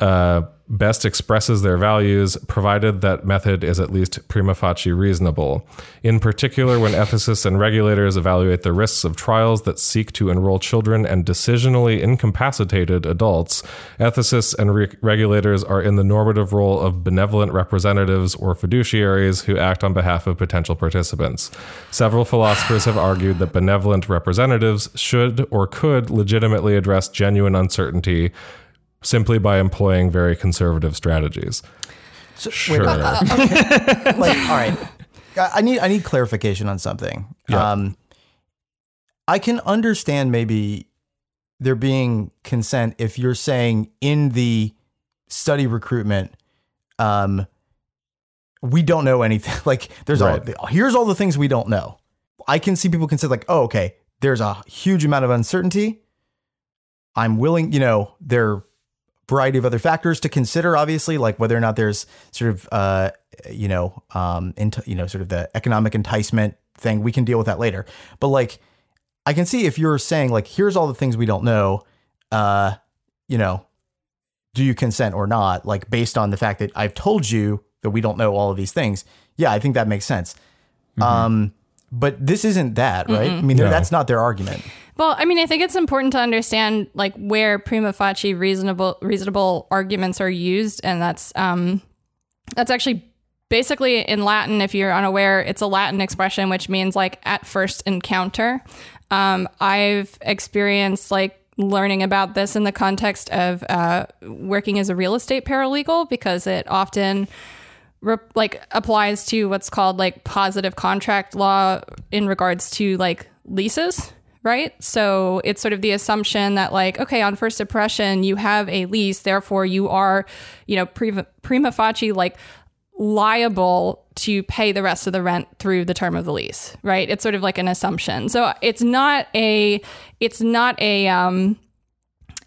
D: uh, best expresses their values, provided that method is at least prima facie reasonable. In particular, when ethicists and regulators evaluate the risks of trials that seek to enroll children and decisionally incapacitated adults, ethicists and re- regulators are in the normative role of benevolent representatives or fiduciaries who act on behalf of potential participants. Several philosophers have argued that benevolent representatives should or could legitimately address genuine uncertainty simply by employing very conservative strategies.
C: So, wait,
D: Sure.
C: like, all right, I I need I need clarification on something.
D: Yeah.
C: Um, I can understand maybe there being consent if you're saying in the study recruitment, um, we don't know anything. Like, there's
D: Right.
C: all here's all the things we don't know. I can see people consider like, oh, okay, there's a huge amount of uncertainty. I'm willing, you know, there are a variety of other factors to consider, obviously, like whether or not there's sort of, uh, you know, um, ent- you know, sort of the economic enticement thing. We can deal with that later. But like, I can see if you're saying like, here's all the things we don't know, uh, you know, do you consent or not? Like based on the fact that I've told you that we don't know all of these things. Yeah, I think that makes sense. Um, but this isn't that, right? I mean,
D: No.
C: that's not their argument.
B: Well, I mean, I think it's important to understand like where prima facie reasonable reasonable arguments are used, and that's um, that's actually basically in Latin. If you're unaware, it's a Latin expression which means like at first encounter. Um, I've experienced like learning about this in the context of uh, working as a real estate paralegal because it often like applies to what's called like positive contract law in regards to like leases right? So it's sort of the assumption that like okay on first impression you have a lease therefore you are you know prima, facie like liable to pay the rest of the rent through the term of the lease right? It's sort of like an assumption. So it's not a it's not a um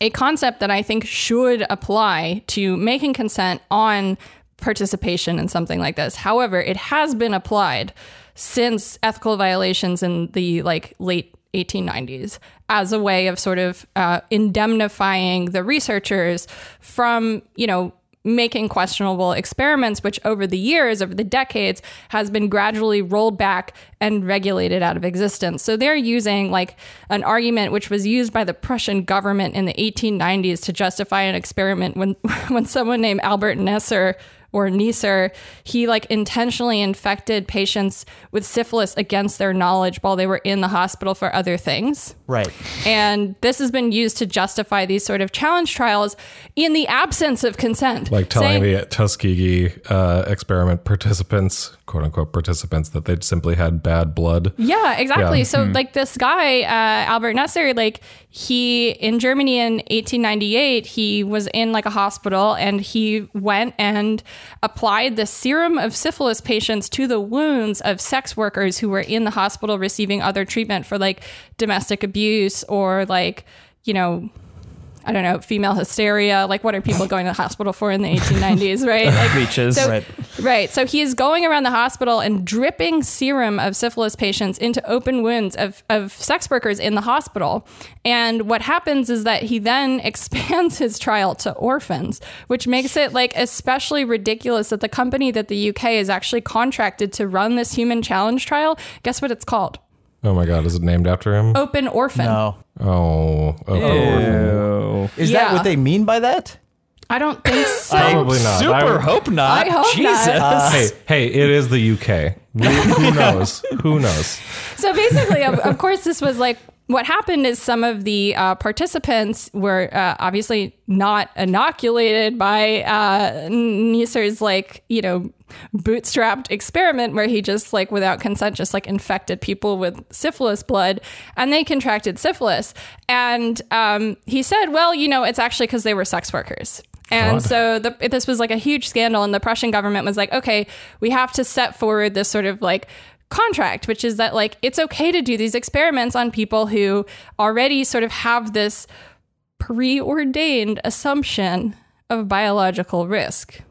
B: a concept that I think should apply to making consent on participation in something like this. However, it has been applied since ethical violations in the like late 1890s as a way of sort of uh, indemnifying the researchers from, you know, making questionable experiments, which over the years, over the decades, has been gradually rolled back and regulated out of existence. So they're using like an argument which was used by the Prussian government in the 1890s to justify an experiment when when someone named Albert Nesser or Neisser, he like intentionally infected patients with syphilis against their knowledge while they were in the hospital for other things.
C: Right.
B: And this has been used to justify these sort of challenge trials in the absence of consent.
D: Like telling
B: Saying-
D: the Tuskegee uh, experiment participants, quote unquote participants, that they'd simply had bad blood.
B: Yeah, exactly.
D: Yeah.
B: So, like this guy, uh, Albert Neisser, like he in Germany in 1898, he was in like a hospital and he went and applied the serum of syphilis patients to the wounds of sex workers who were in the hospital receiving other treatment for like domestic abuse or like, you know, I don't know, female hysteria. Like, what are people going to the hospital for in the 1890s, right? Like,
A: Leeches.
B: So,
C: Right.
B: right. So he is going around the hospital and dripping serum of syphilis patients into open wounds of, of sex workers in the hospital. And what happens is that he then expands his trial to orphans, which makes it like especially ridiculous that the company that the UK is actually contracted to run this human challenge trial, guess what it's called?
D: Oh my God, is it named after him?
B: Open Orphan.
C: No.
D: Oh, oh,
A: Ew.
C: Is
B: Yeah.
C: that what they mean by that?
B: I don't think so.
D: probably not.
A: Super
D: I-
A: hope not.
B: I hope
A: Jesus.
B: not.
D: hey, hey, it is the UK. Who, who knows? Who knows?
B: So basically, of, of course, this was like what happened is some of the uh, participants were uh, obviously not inoculated by uh, Neisser's like you know bootstrapped experiment where he just like without consent just like infected people with syphilis blood and they contracted syphilis. And um, he said well you know it's actually because they were sex workers. And so the, this was like a huge scandal, and the Prussian government was like, okay, we have to set forward this sort of like contract, which is that like it's okay to do these experiments on people who already sort of have this preordained assumption of biological risk,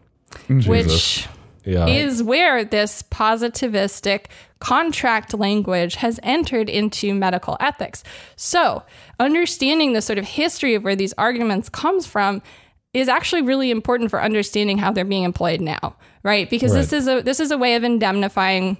B: mm, which
D: Yeah.
B: is where this positivistic contract language has entered into medical ethics. So, understanding the sort of history of where these arguments comes from is actually really important for understanding how they're being employed now, right? Because this is a this is a way of indemnifying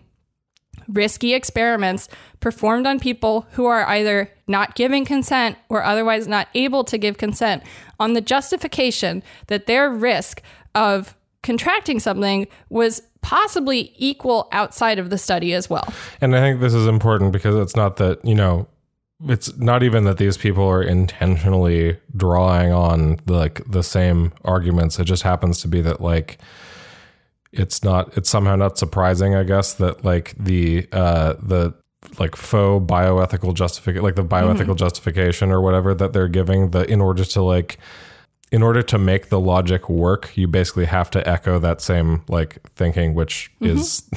B: risky experiments performed on people who are either not giving consent or otherwise not able to give consent on the justification that their risk of contracting something was possibly equal outside of the study as well.
D: And I think this is important because it's not that, you know, it's not even that these people are intentionally drawing on like the same arguments. It just happens to be that like it's not it's somehow not surprising, I guess, that like the uh the like faux bioethical justification like the bioethical justification or whatever that they're giving the in order to like in order to make the logic work, you basically have to echo that same like thinking, which is,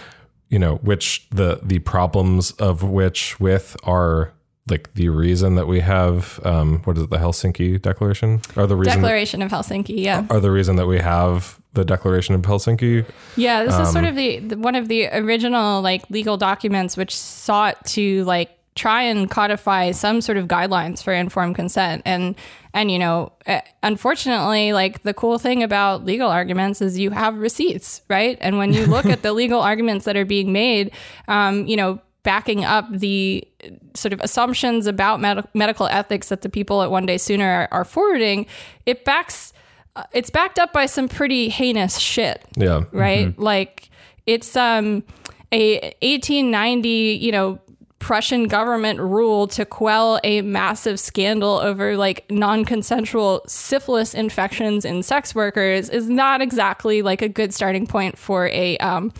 D: you know, which the the problems of which with are like the reason that we have um what is it the Helsinki Declaration? Are the reason
B: Declaration of Helsinki, yeah.
D: are the reason that we have the Declaration of Helsinki.
B: Yeah, this is sort
D: Um,
B: of the, the one of the original like legal documents which sought to like try and codify some sort of guidelines for informed consent and and you know uh, unfortunately like the cool thing about legal arguments is you have receipts right and when you look at the legal arguments that are being made um, you know backing up the sort of assumptions about med- medical ethics that the people at one day sooner are, are forwarding it backs it's backed up by some pretty heinous shit
D: Yeah.
B: right? Like it's um a 1890, you know, Prussian government rule to quell a massive scandal over like non-consensual syphilis infections in sex workers is not exactly like a good starting point for a um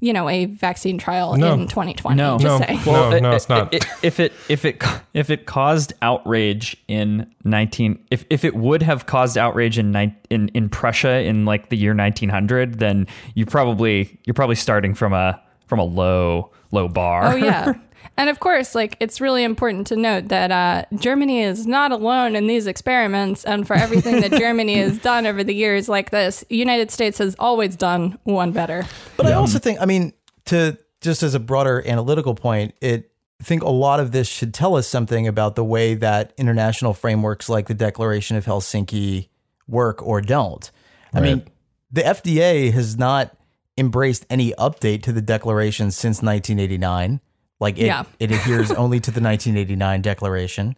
B: you know, a vaccine trial
D: No.
B: in 2020.
A: No.
B: just
D: No.
B: saying.
D: Well, no, it's not.
A: i- if it if it if it caused outrage in 19 if if it would have caused outrage in in in Prussia in like the year 1900, then you probably you're probably starting from a from a low low bar.
B: Oh yeah. And of course, like it's really important to note that uh, Germany is not alone in these experiments, and for everything that Germany has done over the years like this, United States has always done one better.
C: But I also think, I mean, to just as a broader analytical point, it I think a lot of this should tell us something about the way that international frameworks like the Declaration of Helsinki work or don't. I mean, the FDA has not embraced any update to the declaration since 1989. Like it,
B: Yeah.
C: it adheres only to the 1989 declaration.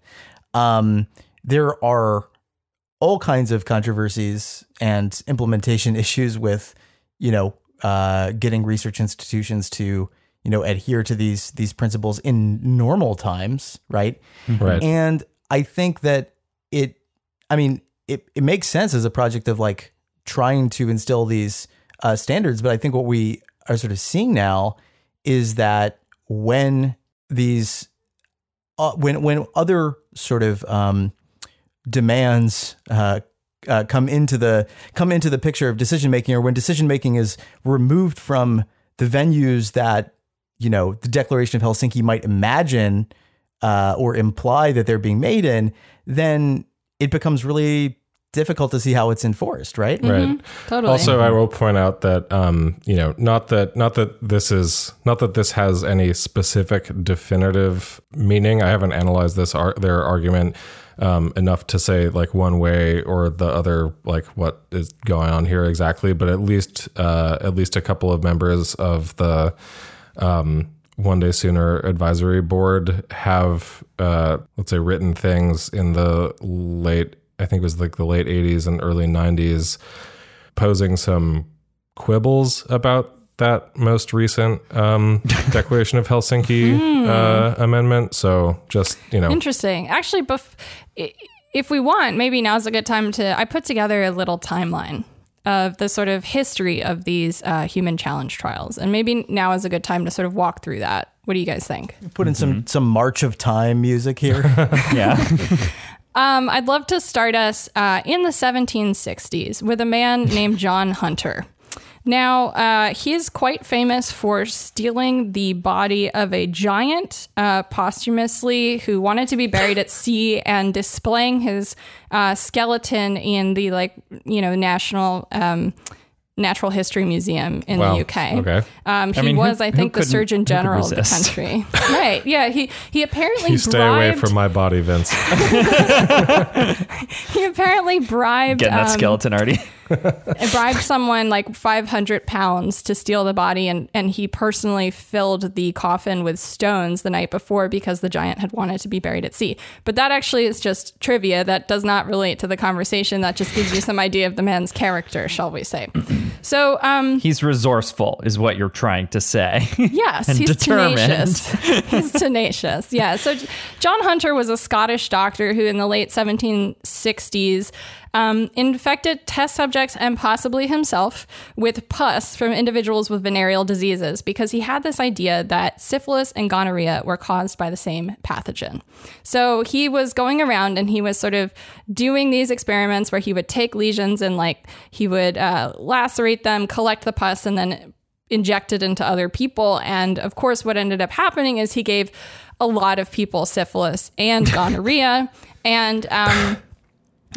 C: Um, there are all kinds of controversies and implementation issues with you know, uh, getting research institutions to, you know, adhere to these these principles in normal times, right?
D: Right.
C: And I think that it, I mean, it, it makes sense as a project of like trying to instill these uh, standards. But I think what we are sort of seeing now is that when these, uh, when when other sort of um, demands uh, uh, come into the come into the picture of decision making, or when decision making is removed from the venues that you know the Declaration of Helsinki might imagine uh, or imply that they're being made in, then it becomes really difficult to see how it's enforced, right?
D: Right.
B: Totally.
D: Also, I will point out that um, you know, not that not that this is not that this has any specific definitive meaning. I haven't analyzed this ar- their argument um, enough to say like one way or the other, like what is going on here exactly. But at least uh, at least a couple of members of the um, one day sooner advisory board have uh, let's say written things in the late i think it was like the late 80s and early 90s posing some quibbles about that most recent um, declaration of helsinki uh, amendment so just you know
B: Interesting. Actually, bef- if we want, maybe now's a good time to. I put together a little timeline of the sort of history of these uh, human challenge trials, and maybe now is a good time to sort of walk through that. What do you guys think?
C: Put in some some March of Time music here.
A: Yeah.
B: Um, I'd love to start us uh, in the 1760s with a man named John Hunter. Now, uh, he is quite famous for stealing the body of a giant uh, posthumously who wanted to be buried at sea and displaying his uh, skeleton in the like you know national um, natural history museum in
D: Wow.
B: the UK.
D: Okay.
B: Um, he
A: mean, who-
B: was, I think, the Surgeon General of the country. right? Yeah. He he apparently
D: you stay away
B: bribed-
D: from my body vince
B: he apparently bribed
A: Getting that
B: um,
A: skeleton already.
B: bribed someone like 500 pounds to steal the body and, and he personally filled the coffin with stones the night before because the giant had wanted to be buried at sea but that actually is just trivia that does not relate to the conversation that just gives you some idea of the man's character shall we say so um
A: He's resourceful, is what you're trying to say.
B: Yes, he's
A: determined.
B: tenacious. he's tenacious. Yeah. So John Hunter was a Scottish doctor who, in the late 1760s, um, infected test subjects and possibly himself with pus from individuals with venereal diseases because he had this idea that syphilis and gonorrhea were caused by the same pathogen. So he was going around and he was sort of doing these experiments where he would take lesions and like he would uh, lacerate them, collect the pus, and then inject it into other people. And of course, what ended up happening is he gave a lot of people syphilis and gonorrhea. and um,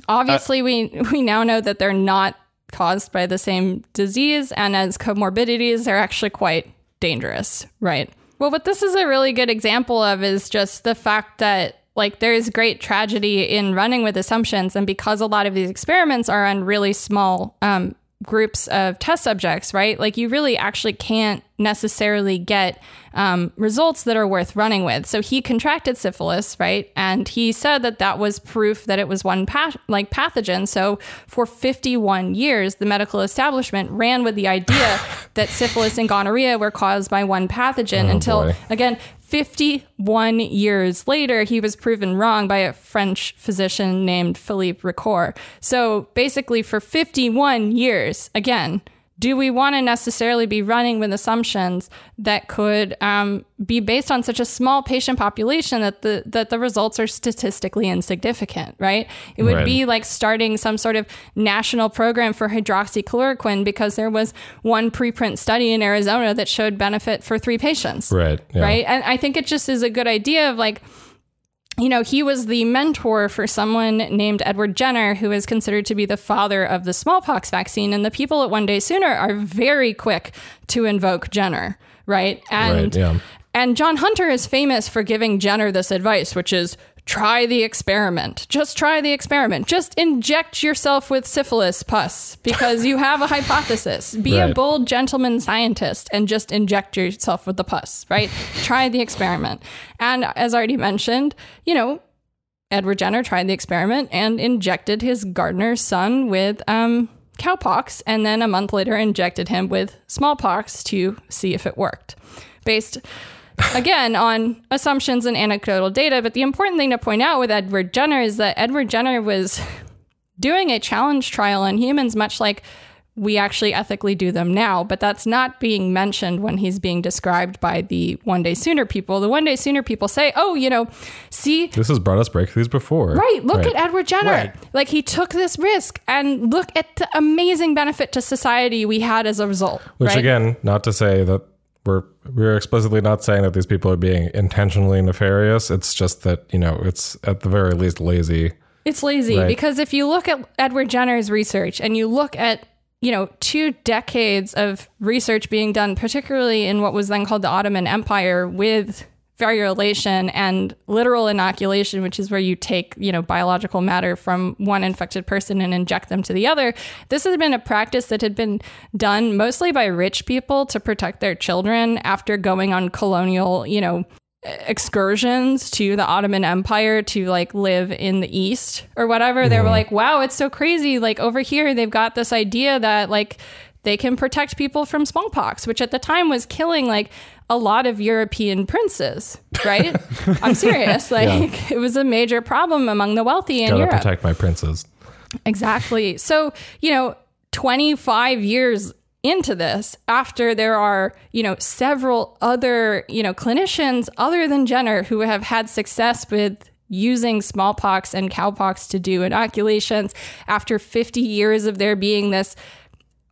B: obviously, we we now know that they're not caused by the same disease, and as comorbidities, they're actually quite dangerous, right? Well, what this is a really good example of is just the fact that like there is great tragedy in running with assumptions, and because a lot of these experiments are on really small um, groups of test subjects, right? Like you really actually can't necessarily get um, results that are worth running with. So he contracted syphilis, right? And he said that that was proof that it was one path- like pathogen. So for 51 years, the medical establishment ran with the idea that syphilis and gonorrhea were caused by one pathogen until
D: boy.
B: again 51 years later, he was proven wrong by a French physician named Philippe Ricord. So basically, for 51 years, again, do we want to necessarily be running with assumptions that could um, be based on such a small patient population that the that the results are statistically insignificant? Right? It would
D: Right.
B: be like starting some sort of national program for hydroxychloroquine because there was one preprint study in Arizona that showed benefit for three patients
D: right yeah.
B: right? And I think it just is a good idea of like, you know, he was the mentor for someone named Edward Jenner, who is considered to be the father of the smallpox vaccine. And the people at One Day Sooner are very quick to invoke Jenner, right? And
D: Right, yeah.
B: and John Hunter is famous for giving Jenner this advice, which is try the experiment. Just try the experiment. Just inject yourself with syphilis pus because you have a hypothesis. Be a bold gentleman scientist and just inject yourself with the pus, right? try the experiment. And as already mentioned, you know, Edward Jenner tried the experiment and injected his gardener's son with um cowpox and then a month later injected him with smallpox to see if it worked. Based again on assumptions and anecdotal data, but the important thing to point out with Edward Jenner is that Edward Jenner was doing a challenge trial on humans much like we actually ethically do them now, but that's not being mentioned when he's being described by the one day sooner people. The one day sooner people say, oh, you know, see,
D: This has brought us breakthroughs before.
B: right, look
D: Right.
B: at Edward Jenner.
C: Right.
B: Like he took this risk and look at the amazing benefit to society we had as a result.
D: Which
B: right?
D: again, not to say that we're we're explicitly not saying that these people are being intentionally nefarious. It's just that you know it's at the very least lazy.
B: It's lazy
D: Right.
B: because if you look at Edward Jenner's research and you look at you know two decades of research being done, particularly in what was then called the Ottoman Empire, with variolation and literal inoculation, which is where you take you know biological matter from one infected person and inject them to the other. This has been a practice that had been done mostly by rich people to protect their children after going on colonial you know excursions to the Ottoman Empire to like live in the East or whatever. They were mm-hmm. like, wow, it's so crazy. Like over here, they've got this idea that like they can protect people from smallpox, which at the time was killing like a lot of European princes, right? I'm serious. Like it was a major problem among the wealthy in
D: Gotta
B: Europe.
D: protect my princes.
B: Exactly. So, you know, 25 years into this, after there are, you know, several other, you know, clinicians other than Jenner who have had success with using smallpox and cowpox to do inoculations, after 50 years of there being this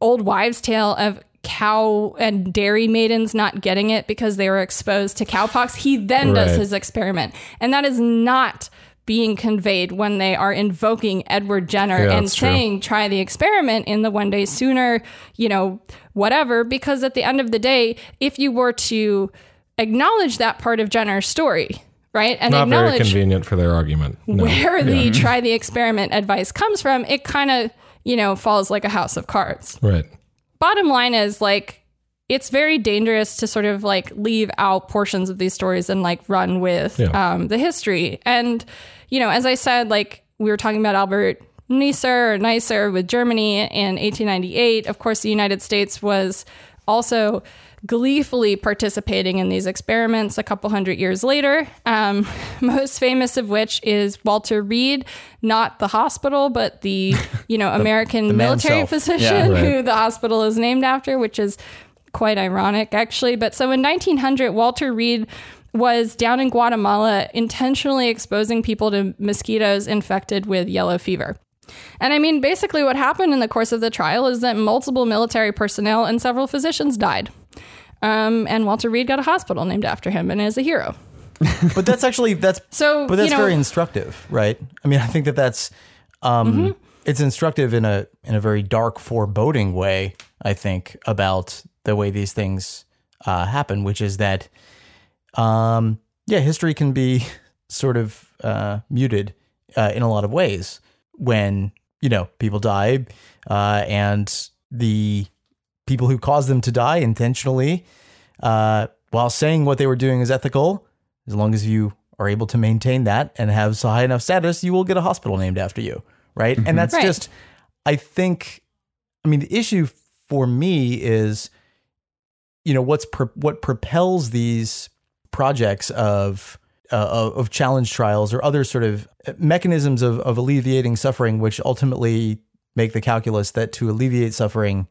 B: old wives' tale of cow and dairy maidens not getting it because they were exposed to cowpox, he then does his experiment. And that is not being conveyed when they are invoking Edward Jenner
D: Yeah,
B: and
D: that's true.
B: saying, try the experiment in the one day sooner, you know, whatever. Because at the end of the day, if you were to acknowledge that part of Jenner's story, right, and
D: Not very
B: acknowledge
D: convenient for their argument. No.
B: where the try the experiment advice comes from, it kind of, you know, falls like a house of cards
D: Right.
B: bottom line is like it's very dangerous to sort of like leave out portions of these stories and like run with
D: Yeah.
B: um, the history. And you know, as I said, like we were talking about Albert Neisser or Neisser with Germany in 1898. Of course, the United States was also gleefully participating in these experiments a couple hundred years later. Um, most famous of which is Walter Reed, not the hospital, but the you know American
C: man
B: military physician
A: Yeah.
D: Right.
B: who the hospital is named after, which is quite ironic actually. But so in 1900, Walter Reed was down in Guatemala intentionally exposing people to mosquitoes infected with yellow fever. And I mean, basically, what happened in the course of the trial is that multiple military personnel and several physicians died. Um, and Walter Reed got a hospital named after him and is a hero.
C: But that's actually that's
B: So,
C: but that's
B: you know,
C: very instructive, right? I mean, I think that that's um,
B: Mm-hmm.
C: it's instructive in a in a very dark, foreboding way. I think about the way these things uh, happen, which is that, um, yeah, history can be sort of uh, muted uh, in a lot of ways when you know people die, uh, and the people who caused them to die intentionally, uh, while saying what they were doing is ethical, as long as you are able to maintain that and have so high enough status, you will get a hospital named after you, right? And that's
B: Right.
C: just, I think, I mean, the issue for me is, you know, what's pro- what propels these projects of uh, of of challenge trials or other sort of mechanisms of, of alleviating suffering, which ultimately make the calculus that to alleviate suffering,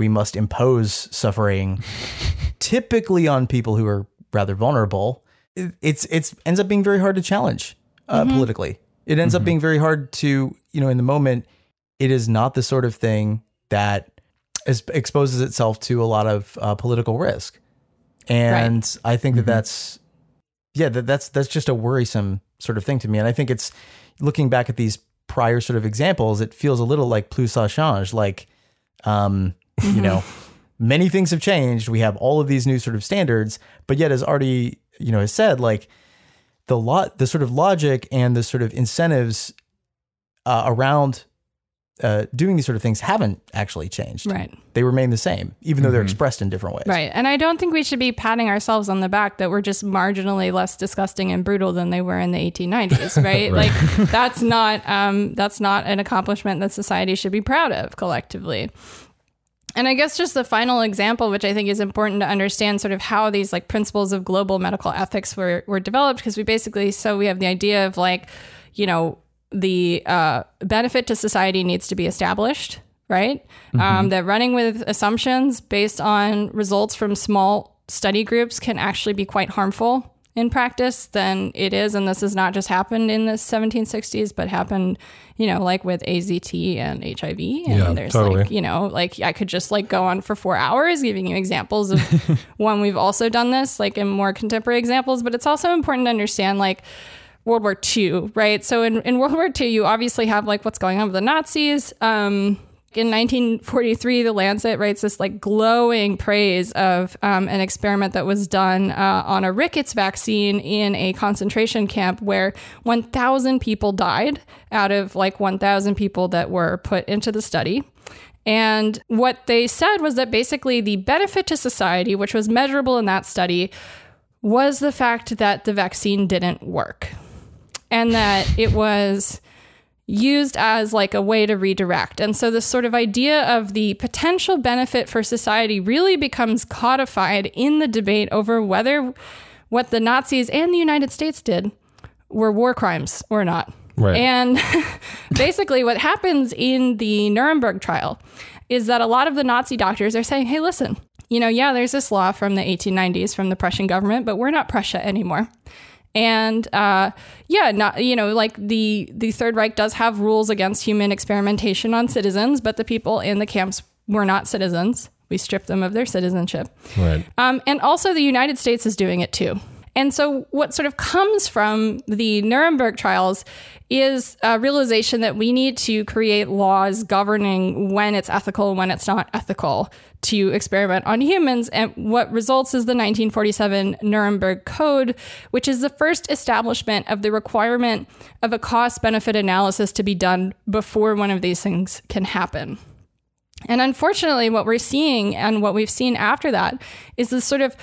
C: we must impose suffering, typically on people who are rather vulnerable. It- It's it's ends up being very hard to challenge uh, politically. It ends up being very hard to you know in the moment. It is not the sort of thing that is, exposes itself to a lot of uh, political risk, and I think that that's yeah that, that's that's just a worrisome sort of thing to me. And I think it's looking back at these prior sort of examples, it feels a little like plus ça change, like um, you know, many things have changed. We have all of these new sort of standards, but yet, as Artie, you know, has said, like the lot, the sort of logic and the sort of incentives uh, around uh, doing these sort of things haven't actually changed.
B: Right.
C: They remain the same, even though they're expressed in different ways.
B: Right. And I don't think we should be patting ourselves on the back that we're just marginally less disgusting and brutal than they were in the 1890s, right? Like that's not um, that's not an accomplishment that society should be proud of collectively. And I guess just the final example, which I think is important to understand sort of how these like principles of global medical ethics were, were developed, because we basically, so we have the idea of like, you know, the uh, benefit to society needs to be established, right? Um, that running with assumptions based on results from small study groups can actually be quite harmful in practice than it is. And this has not just happened in the 1760s, but happened, you know, like with AZT and HIV. And
D: Yeah,
B: there's
D: totally.
B: like, you know, like I could just like go on for four hours giving you examples of when we've also done this, like in more contemporary examples. But it's also important to understand, like, World War II, right? So in, in World War II, you obviously have like what's going on with the Nazis. Um, in 1943, the Lancet writes this like glowing praise of um, an experiment that was done uh, on a rickets vaccine in a concentration camp where 1,000 people died out of like 1,000 people that were put into the study. And what they said was that basically the benefit to society, which was measurable in that study, was the fact that the vaccine didn't work and that it was used as like a way to redirect. And so this sort of idea of the potential benefit for society really becomes codified in the debate over whether what the Nazis and the United States did were war crimes or not.
D: Right.
B: And basically, what happens in the Nuremberg trial is that a lot of the Nazi doctors are saying, hey, listen, you know, yeah, there's this law from the 1890s from the Prussian government, but we're not Prussia anymore. And uh, yeah, not you know, like the the Third Reich does have rules against human experimentation on citizens, but the people in the camps were not citizens. We stripped them of their citizenship.
D: Right.
B: Um, and also, the United States is doing it too. And so, what sort of comes from the Nuremberg trials is a realization that we need to create laws governing when it's ethical and when it's not ethical to experiment on humans. And what results is the 1947 Nuremberg Code, which is the first establishment of the requirement of a cost benefit analysis to be done before one of these things can happen. And unfortunately, what we're seeing and what we've seen after that is this sort of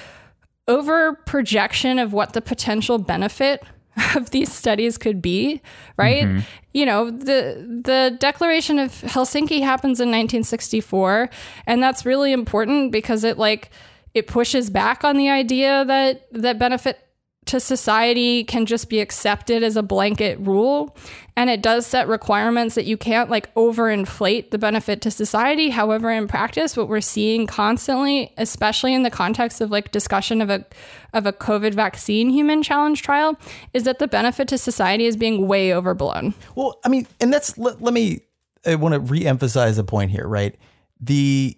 B: over projection of what the potential benefit of these studies could be, right? Mm-hmm. You know, the the Declaration of Helsinki happens in 1964, and that's really important because it like it pushes back on the idea that that benefit to society can just be accepted as a blanket rule. And it does set requirements that you can't like overinflate the benefit to society. However in practice what we're seeing constantly especially in the context of like discussion of a of a covid vaccine human challenge trial is that the benefit to society is being way overblown.
C: Well, I mean, and that's let, let me I want to re-emphasize a point here, right? The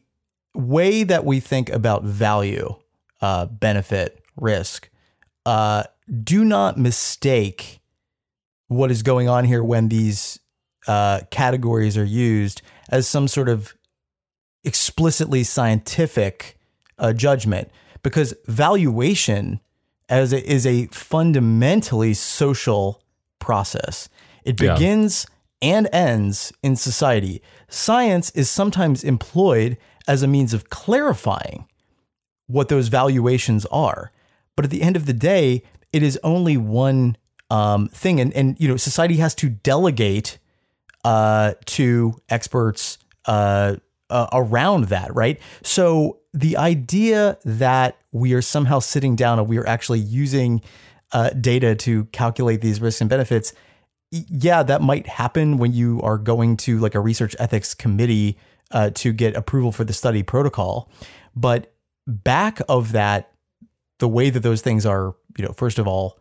C: way that we think about value, uh, benefit, risk, uh, do not mistake what is going on here when these uh, categories are used as some sort of explicitly scientific uh, judgment, because valuation as a, is a fundamentally social process. It
D: Yeah.
C: begins and ends in society. Science is sometimes employed as a means of clarifying what those valuations are. But at the end of the day, it is only one um, thing, and and you know, society has to delegate uh, to experts uh, uh, around that, right? So the idea that we are somehow sitting down and we are actually using uh, data to calculate these risks and benefits, yeah, that might happen when you are going to like a research ethics committee uh, to get approval for the study protocol. But back of that, the way that those things are, you know, first of all,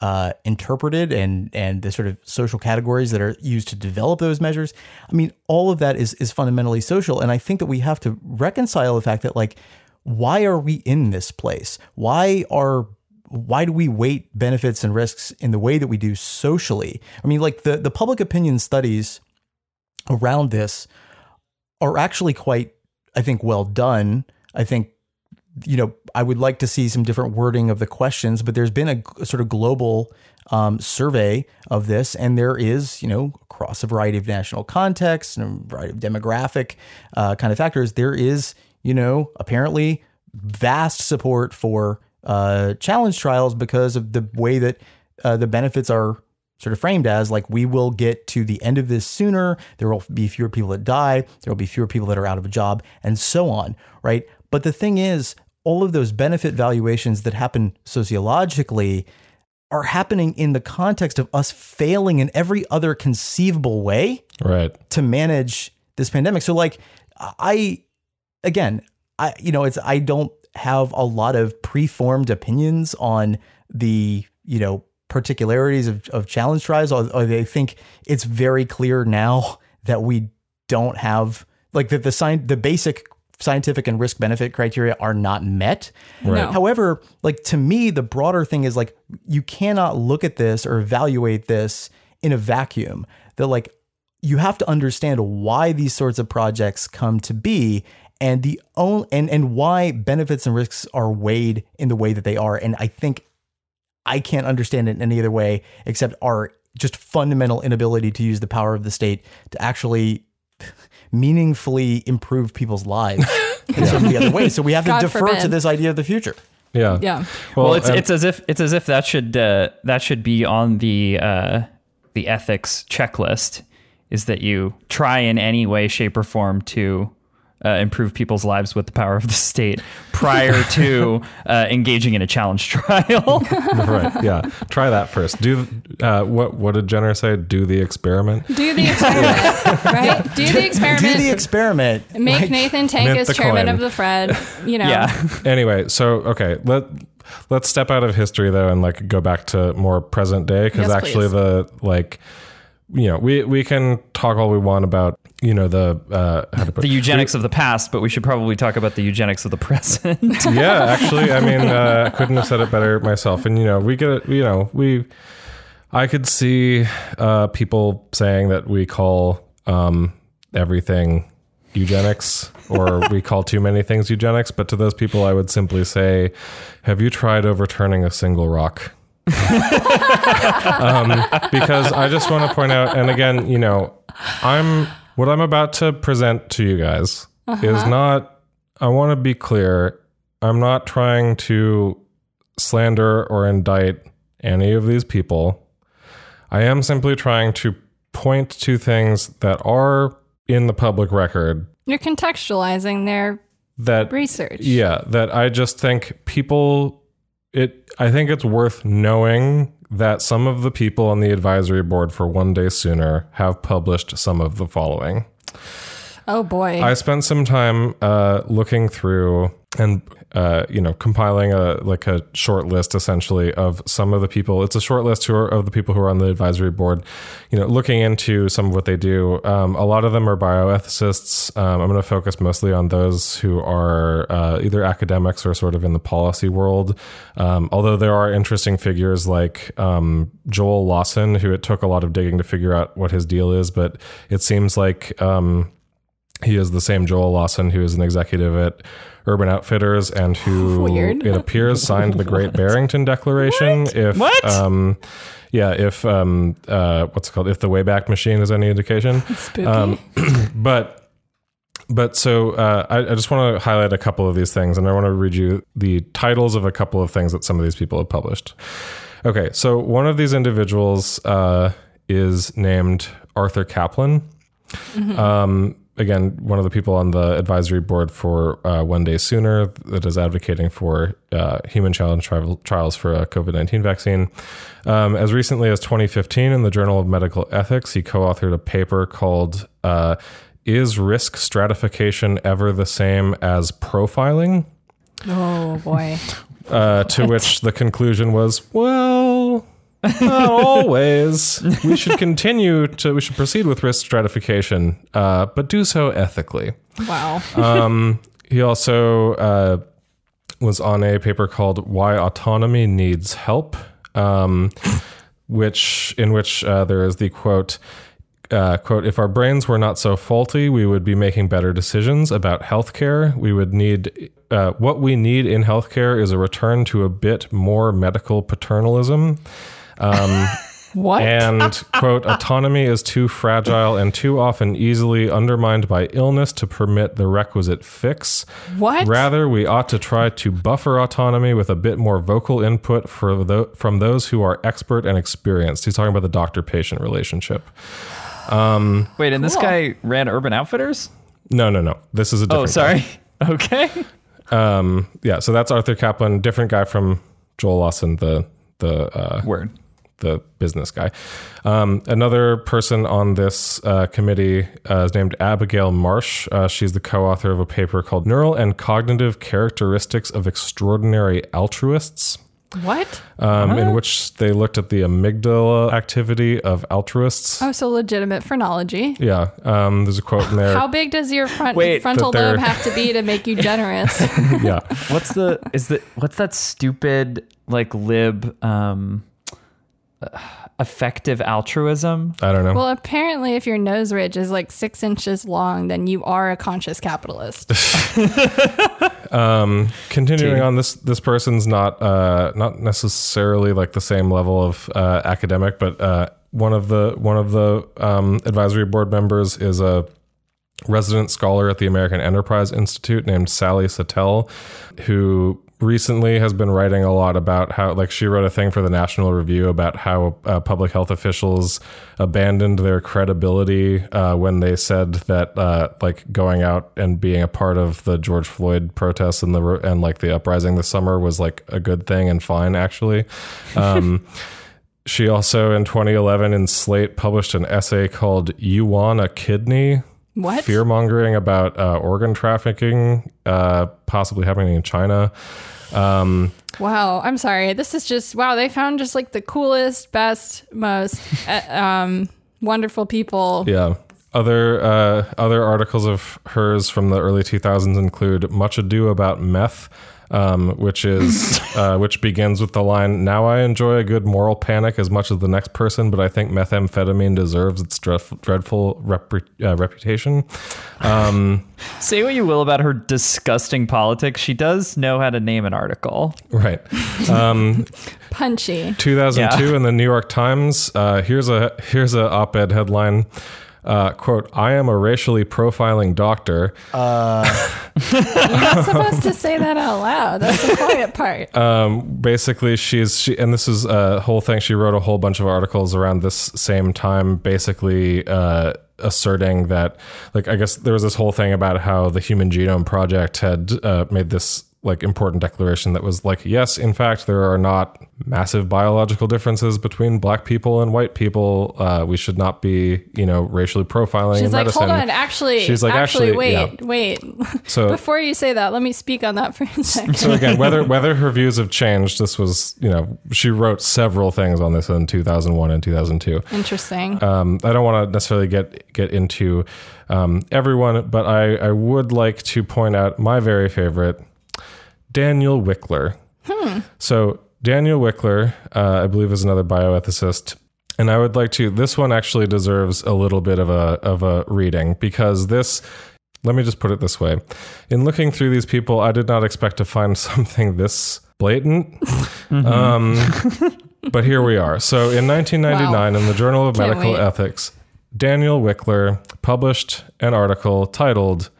C: uh, interpreted and and the sort of social categories that are used to develop those measures. I mean, all of that is is fundamentally social, and I think that we have to reconcile the fact that like, why are we in this place? Why are why do we weight benefits and risks in the way that we do socially? I mean, like the the public opinion studies around this are actually quite, I think, well done. I think you know, I would like to see some different wording of the questions, but there's been a, a sort of global um, survey of this, and there is, you know, across a variety of national contexts and a variety of demographic uh, kind of factors, there is, you know, apparently vast support for uh, challenge trials because of the way that uh, the benefits are sort of framed as like we will get to the end of this sooner there will be fewer people that die there will be fewer people that are out of a job and so on right but the thing is all of those benefit valuations that happen sociologically are happening in the context of us failing in every other conceivable way
D: Right.
C: to manage this pandemic. So like I again, I you know, it's I don't have a lot of preformed opinions on the, you know, particularities of, of challenge trials. Or, or I think it's very clear now that we don't have like that the sign the basic scientific and risk benefit criteria are not met.
B: No.
C: However, like to me, the broader thing is like you cannot look at this or evaluate this in a vacuum. That like you have to understand why these sorts of projects come to be and the own and and why benefits and risks are weighed in the way that they are. And I think I can't understand it in any other way except our just fundamental inability to use the power of the state to actually meaningfully improve people's lives in so many other ways. So we have
B: God
C: to defer
B: forbid.
C: to this idea of the future.
D: Yeah.
B: Yeah.
A: Well, it's
D: and-
A: it's as if it's as if that should uh, that should be on the uh, the ethics checklist. Is that you try in any way, shape, or form to uh, improve people's lives with the power of the state prior to uh, engaging in a challenge trial?
D: right. Yeah. Try that first. Do uh, what? What did Jenner say? Do the experiment.
B: Do the experiment, right? Do the experiment.
C: Do the experiment.
B: Make
C: Like,
B: Nathan Tank
D: mint
B: as chairman
D: coin.
B: of the Fred. You know.
A: yeah,
D: Anyway, so okay, let let's step out of history though and like go back to more present day because
B: Yes,
D: actually
B: please.
D: the like you know we we can talk all we want about you know the uh how to put
A: the eugenics of the past, but we should probably talk about the eugenics of the present.
D: yeah actually i mean uh, i couldn't have said it better myself. And you know we get it you know we i could see uh people saying that we call um everything eugenics or we call too many things eugenics but to those people i would simply say have you tried overturning a single rock um, because i just want to point out and again you know i'm what i'm about to present to you guys is not i want to be clear i'm not trying to slander or indict any of these people. I am simply trying to point to things that are in the public record.
B: You're contextualizing their
D: that
B: research.
D: yeah, that I just think people it I think it's worth knowing that some of the people on the advisory board for One Day Sooner have published some of the following.
B: Oh boy.
D: I spent some time uh, looking through and uh, you know compiling a like a short list essentially of some of the people. It's a short list who are, of the people who are on the advisory board. You know, looking into some of what they do. Um, a lot of them are bioethicists. Um, I'm going to focus mostly on those who are uh, either academics or sort of in the policy world. Um, although there are interesting figures like um, Joel Lawson, who it took a lot of digging to figure out what his deal is, but it seems like. Um, he is the same Joel Lawson who is an executive at Urban Outfitters and who
B: Weird.
D: it appears signed the Great Barrington Declaration. If
A: What?
D: um yeah, if um uh what's it called? If the Wayback Machine is any indication. Um, but but so uh, I, I just want to highlight a couple of these things, and I want to read you the titles of a couple of things that some of these people have published. Okay, so one of these individuals uh, is named Arthur Caplan. Um, again, one of the people on the advisory board for uh, One Day Sooner that is advocating for uh, human challenge tri- trials for a COVID 19 vaccine. Um, as recently as 2015, in the Journal of Medical Ethics, he co authored a paper called uh, Is Risk Stratification Ever the Same as Profiling?
B: oh boy.
D: Uh, to which the conclusion was, well, not always. We should continue to, we should proceed with risk stratification, uh, but do so ethically.
B: Wow.
D: Um, he also uh, was on a paper called "Why Autonomy Needs Help," um, which in which uh, there is the quote. uh, quote, if our brains were not so faulty, we would be making better decisions about healthcare. We would need, uh, what we need in healthcare is a return to a bit more medical paternalism. Um,
B: What?
D: and, quote, autonomy is too fragile and too often easily undermined by illness to permit the requisite fix.
B: what?
D: Rather, we ought to try to buffer autonomy with a bit more vocal input for tho- from those who are expert and experienced. He's talking about the doctor patient relationship.
A: Um, Wait, and this guy ran Urban Outfitters?
D: No, no, no. This is a different
A: Oh, sorry. Okay.
D: Um, yeah, so that's Arthur Caplan, different guy from Joel Lawson, the the uh,
A: Word.
D: The business guy. Um, another person on this uh, committee uh, is named Abigail Marsh. Uh, she's the co-author of a paper called "Neural and Cognitive Characteristics of Extraordinary Altruists."
B: what?
D: um, in which they looked at the amygdala activity of altruists.
B: Oh, so legitimate phrenology.
D: Yeah, um, there's a quote in there.
B: How big does your front
A: Wait,
B: frontal lobe have to be to make you generous?
D: yeah,
A: What's the is the what's that stupid like lib um effective altruism?
D: I don't know.
B: well, apparently, if your nose ridge is like six inches long, then you are a conscious capitalist.
D: Um, continuing
A: Tea.
D: on, this this person's not uh, not necessarily like the same level of uh, academic, but uh, one of the one of the um, advisory board members is a resident scholar at the American Enterprise Institute named Sally Satel, who recently has been writing a lot about how, like, she wrote a thing for the National Review about how uh, public health officials abandoned their credibility uh, when they said that, uh, like, going out and being a part of the George Floyd protests and the and like the uprising this summer was like a good thing and fine, actually. Um, She also in 2011 in Slate published an essay called "You Want a Kidney."
B: What?
D: fear mongering about uh, organ trafficking uh, possibly happening in China. Um,
B: Wow, I'm sorry. This is just wow. They found just like the coolest, best, most uh, um, wonderful people.
D: yeah. Other uh, other articles of hers from the early 2000s include "Much Ado About Meth," um, which is uh, which begins with the line, "Now I enjoy a good moral panic as much as the next person, but I think methamphetamine deserves its dreadful, dreadful repre- uh, reputation." Um,
A: Say what you will about her disgusting politics, she does know how to name an article.
D: right. Um,
B: Punchy.
D: 2002
A: Yeah.
D: in the New York Times. Uh, here's a here's a op-ed headline. Uh, quote: I am a racially profiling doctor.
B: You're not supposed to say that out loud. That's the quiet part.
D: Um, basically, she's she, and this is a whole thing. She wrote a whole bunch of articles around this same time, basically uh, asserting that, like, I guess there was this whole thing about how the Human Genome Project had uh, made this like important declaration that was like, yes, in fact, there are not massive biological differences between black people and white people. Uh, we should not be, you know, racially profiling
B: She's like,
D: medicine.
B: hold on, actually,
D: She's like,
B: actually,
D: actually,
B: wait,
D: yeah.
B: wait.
D: So-
B: before you say that, let me speak on that for a second.
D: So again, whether whether her views have changed, this was you know she wrote several things on this in 2001 and 2002.
B: Interesting.
D: Um, I don't want to necessarily get get into um, everyone, but I, I would like to point out my very favorite, Daniel Wikler. So Daniel Wikler, uh, I believe, is another bioethicist. And I would like to. This one actually deserves a little bit of a of a reading because this. Let me just put it this way: in looking through these people, I did not expect to find something this blatant. Um, but here we are. So in 1999, in the Journal of
B: Can't
D: Medical
B: wait.
D: Ethics, Daniel Wikler published an article titled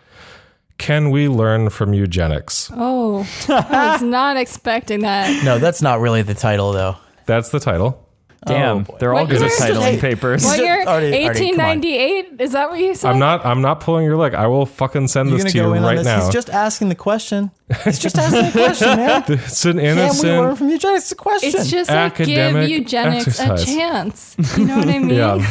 D: "Can We Learn from Eugenics?"
B: oh, I was not expecting that.
C: No, that's not really the title though.
D: That's the title.
A: Oh, Damn,
C: boy.
A: they're all
B: What
A: good at titling papers.
B: What year?
C: Artie, Artie, come on.
B: 1898? Is that what you said?
D: I'm not. I'm not pulling your leg. I will fucking send
C: You're
D: this
C: gonna
D: you
C: go in on
D: right
C: this.
D: now.
C: He's just asking the question. He's just asking the question, man.
D: it's an
C: Can we learn
D: innocent.
C: from eugenics? It's a question.
B: It's just like give eugenics
D: exercise.
B: a chance. You know what I mean?
D: Yeah.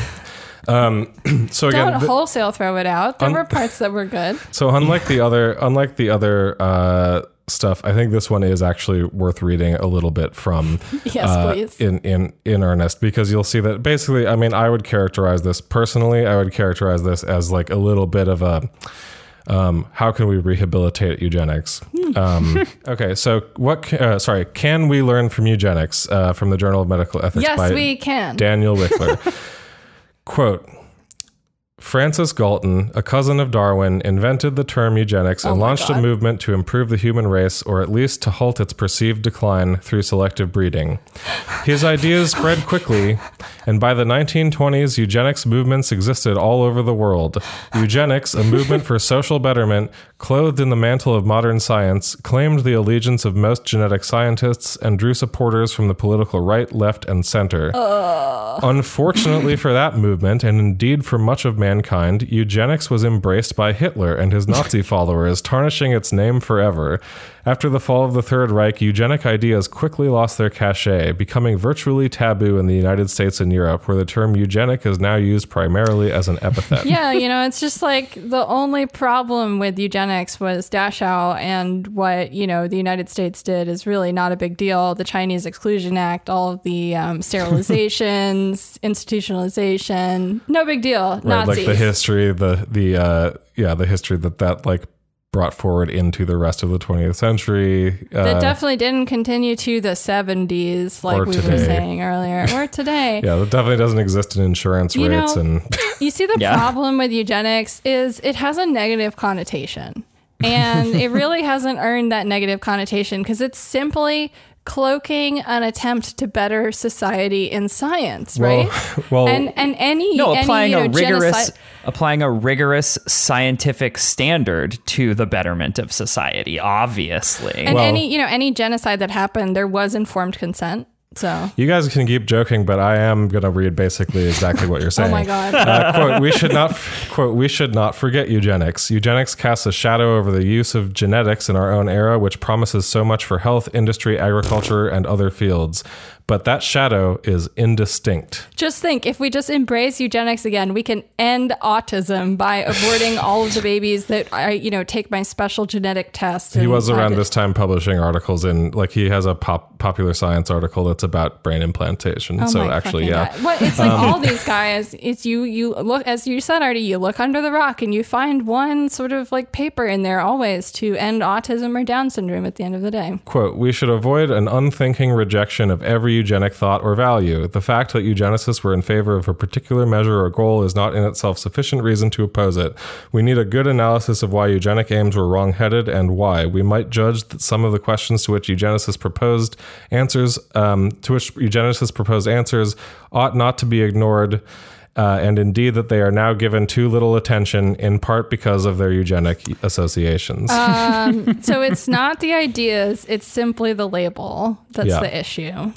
D: Um, so again,
B: Don't
D: th-
B: wholesale throw it out. There
D: Un-
B: were parts that were good.
D: So unlike the other, unlike the other uh, stuff, I think this one is actually worth reading a little bit from.
B: Yes,
D: uh,
B: please.
D: In in in earnest, because you'll see that basically, I mean, I would characterize this personally. I would characterize this as like a little bit of a. Um, how can we rehabilitate eugenics?
B: Hmm.
D: Um, okay, so what? ca- Uh, sorry, can we learn from eugenics uh, from the Journal of Medical Ethics?
B: Yes,
D: by
B: we can.
D: Daniel Wikler. Quote Francis Galton, a cousin of Darwin, invented the term eugenics oh and
B: Oh my
D: launched a movement to improve the human race, or at least to halt its perceived decline through selective breeding. His ideas spread quickly, and by the 1920s, eugenics movements existed all over the world. Eugenics, a movement for social betterment, clothed in the mantle of modern science, claimed the allegiance of most genetic scientists and drew supporters from the political right, left, and center. Uh. Unfortunately for that movement, and indeed for much of mankind, eugenics was embraced by Hitler and his Nazi followers, tarnishing its name forever. After the fall of the Third Reich, eugenic ideas quickly lost their cachet, becoming virtually taboo in the United States and Europe, where the term eugenic is now used primarily as an epithet.
B: yeah, you know, it's just like the only problem with eugenics was Dachau, and what you know the United States did is really not a big deal. The Chinese Exclusion Act, all of the um, sterilizations, institutionalization, no big deal.
D: Right, like the history, the the uh, yeah, the history that that like brought forward into the rest of the 20th century.
B: that
D: Uh,
B: definitely didn't continue to the 70s, like
D: Or
B: we were saying earlier, or today.
D: yeah, that definitely doesn't exist in insurance
B: You
D: rates
B: know-
D: and
B: You see, the
A: Yeah.
B: problem with eugenics is it has a negative connotation. And it really hasn't earned that negative connotation because it's simply cloaking an attempt to better society in science, right?
D: well-
B: and and any
A: No,
B: any,
A: applying
B: know,
A: a rigorous
B: genocide-
A: applying a rigorous scientific standard to the betterment of society, obviously.
B: and
D: Well-
B: any you know any genocide that happened, there was informed consent. So,
D: You guys can keep joking, but I am going to read basically exactly what you're saying.
B: oh my god.
D: Uh, quote, we should not quote we should not forget eugenics. Eugenics casts a shadow over the use of genetics in our own era, which promises so much for health, industry, agriculture, and other fields. But that shadow is indistinct.
B: Just think, if we just embrace eugenics again, we can end autism by aborting all of the babies that I, you know, take my special genetic test.
D: He was around
B: it.
D: this time publishing articles in like he has a pop, popular science article that's about brain implantation.
B: Oh
D: so actually, yeah.
B: God. Well, it's like um, all these guys. It's you. You look as you said, Artie. You look under the rock and you find one sort of like paper in there always to end autism or Down syndrome at the end of the day.
D: Quote, we should avoid an unthinking rejection of every eugenic thought or value. The fact that eugenicists were in favor of a particular measure or goal is not in itself sufficient reason to oppose it. We need a good analysis of why eugenic aims were wrong-headed and why. We might judge that some of the questions to which eugenicists proposed answers, um, to which eugenicists proposed answers, ought not to be ignored. Uh, and indeed, that they are now given too little attention, in part because of their eugenic associations.
B: Um, so it's not the ideas; it's simply the label that's
D: Yeah.
B: the issue.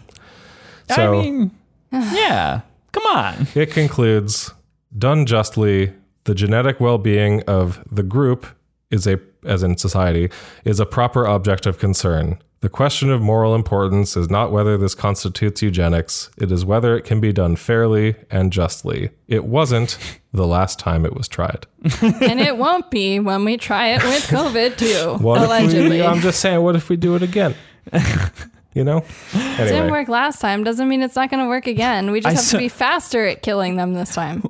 A: I mean, yeah. Come on.
D: It concludes, done justly, the genetic well-being of the group is a as in society is a proper object of concern. The question of moral importance is not whether this constitutes eugenics, it is whether it can be done fairly and justly. It wasn't the last time it was tried.
B: and it won't be when we try it with COVID too. Allegedly.
D: we, I'm just saying, what if we do it again? you know?
B: It
D: didn't
B: work last time doesn't mean it's not going to work again. We just
A: I
B: have to be faster at killing them this time.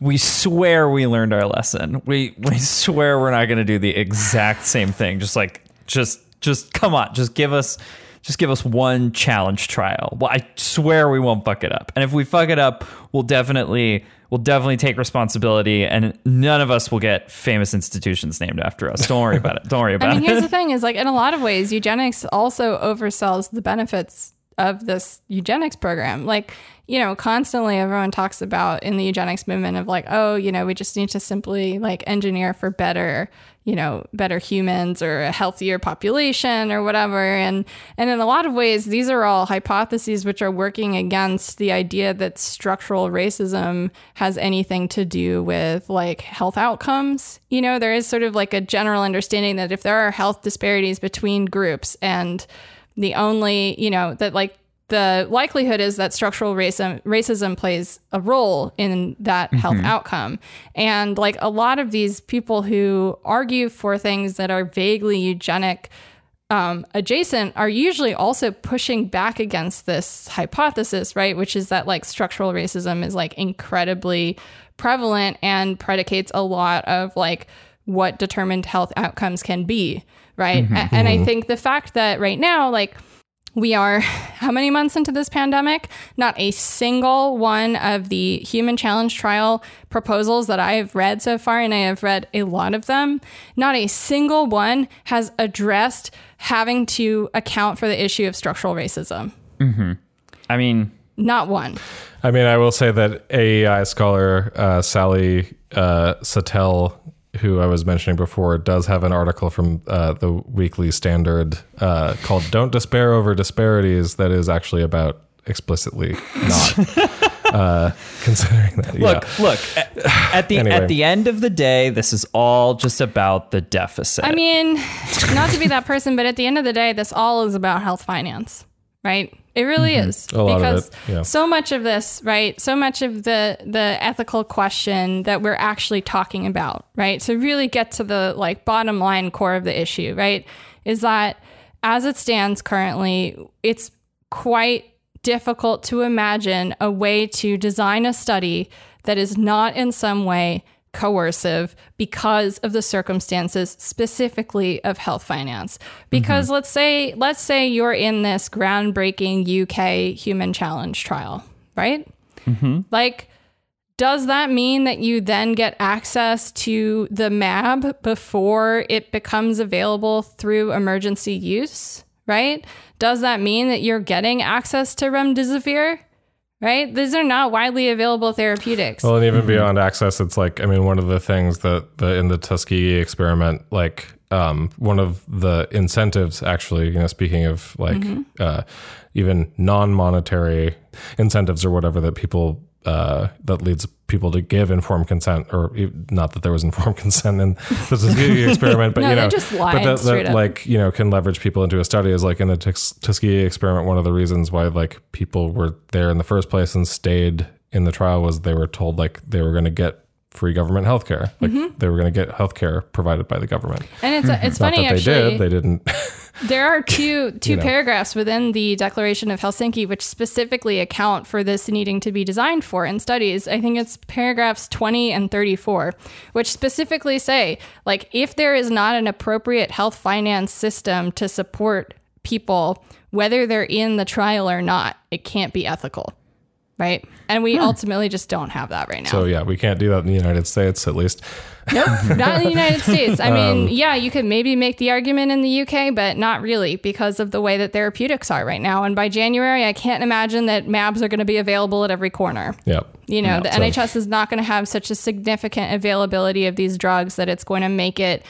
A: We swear we learned our lesson. We we swear we're not going to do the exact same thing. Just like just just come on, just give us just give us one challenge trial. Well, I swear we won't fuck it up. And if we fuck it up, we'll definitely we'll definitely take responsibility and none of us will get famous institutions named after us. Don't worry about it. Don't worry about it.
B: I mean, here's the thing: is like in a lot of ways, eugenics also oversells the benefits of this eugenics program. Like, you know, constantly everyone talks about in the eugenics movement of like, oh, you know, we just need to simply like engineer for better, you know, better humans or a healthier population or whatever. And and in a lot of ways, these are all hypotheses which are working against the idea that structural racism has anything to do with like health outcomes. You know, there is sort of like a general understanding that if there are health disparities between groups and the only, you know, that like the likelihood is that structural racism racism plays a role in that health outcome. And like a lot of these people who argue for things that are vaguely eugenic um, adjacent are usually also pushing back against this hypothesis, right? Which is that like structural racism is like incredibly prevalent and predicates a lot of like what determined health outcomes can be, right? A- And I think the fact that right now, like, We are how many months into this pandemic? Not a single one of the human challenge trial proposals that I have read so far, and I have read a lot of them, not a single one has addressed having to account for the issue of structural racism.
A: I mean,
B: Not one.
D: I mean, I will say that AEI scholar uh, Sally uh, Satel, who I was mentioning before, does have an article from uh, the Weekly Standard uh, called "Don't Despair Over Disparities" that is actually about explicitly not uh, considering that.
A: look,
D: yeah.
A: look. At, at the
D: Anyway.
A: at the end of the day, this is all just about the deficit.
B: I mean, not to be that person, but at the end of the day, this all is about health finance, right? It really is
D: A
B: because
D: yeah.
B: so much of this, right? So much of the the ethical question that we're actually talking about, right? To really get to the like bottom line core of the issue, right? Is that as it stands currently, it's quite difficult to imagine a way to design a study that is not in some way coercive because of the circumstances specifically of health finance because mm-hmm. let's say let's say you're in this groundbreaking UK human challenge trial right mm-hmm. like does that mean that you then get access to the MAB before it becomes available through emergency use? Right? Does that mean that you're getting access to remdesivir? Right? These are not widely available therapeutics.
D: Well, and even beyond access, it's like I mean, one of the things that the in the Tuskegee experiment, like um, one of the incentives, actually, you know, speaking of like uh, even non-monetary incentives or whatever that people uh, that leads people to give informed consent, or not that there was informed consent in the Tuskegee experiment, but
B: No,
D: you know,
B: just
D: but that, that like you know can leverage people into a study is like in the Tus- Tuskegee experiment. One of the reasons why like people were there in the first place and stayed in the trial was they were told like they were going to get free government health care. Like
B: Mm-hmm.
D: they were going to get health care provided by the government.
B: and it's it's
D: Not
B: funny
D: that they
B: actually.
D: did. They didn't.
B: There are two two
D: know.
B: paragraphs within the Declaration of Helsinki which specifically account for this needing to be designed for in studies. I think it's paragraphs 20 and 34, which specifically say like if there is not an appropriate health finance system to support people whether they're in the trial or not, it can't be ethical. Right? And we ultimately just don't have that right now.
D: so yeah, we can't do that in the United States, at least.
B: Nope, not in the United States. I
D: Um,
B: mean, yeah, you could maybe make the argument in the UK, but not really because of the way that therapeutics are right now. And by January, I can't imagine that MABs are going to be available at every corner.
D: Yeah.
B: You know, the
D: so-
B: NHS is not going to have such a significant availability of these drugs that it's going to make it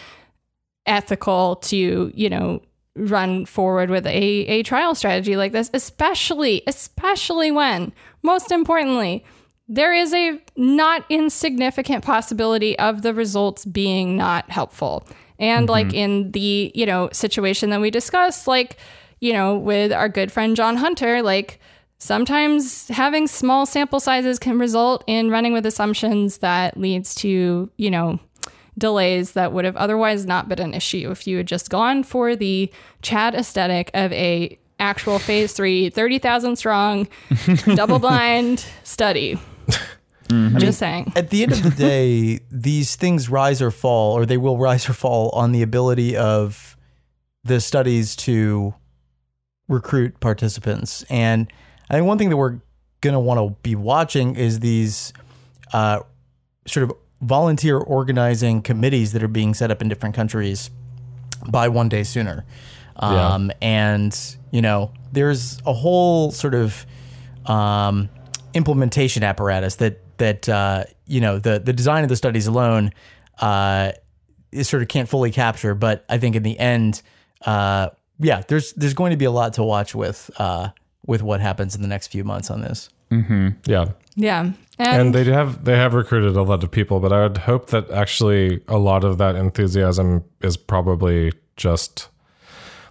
B: ethical to, you know, run forward with a, a trial strategy like this, especially, especially when, most importantly, there is a not insignificant possibility of the results being not helpful. And mm-hmm. like in the, you know, situation that we discussed, like, you know, with our good friend John Hunter, like sometimes having small sample sizes can result in running with assumptions that leads to, you know, delays that would have otherwise not been an issue if you had just gone for the Chad aesthetic of a actual phase three, 30,000 strong, double blind study. Just saying.
C: At the end of the day, these things rise or fall, or they will rise or fall on the ability of the studies to recruit participants. And I think one thing that we're going to want to be watching is these uh, sort of volunteer organizing committees that are being set up in different countries by one day sooner. Um, And, you know, there's a whole sort of um, implementation apparatus that, that uh, you know, the, the design of the studies alone uh, is sort of can't fully capture. But I think in the end, uh, yeah, there's there's going to be a lot to watch with uh, with what happens in the next few months on this.
D: Yeah.
B: Yeah.
D: and they have they have recruited a lot of people but i would hope that actually a lot of that enthusiasm is probably just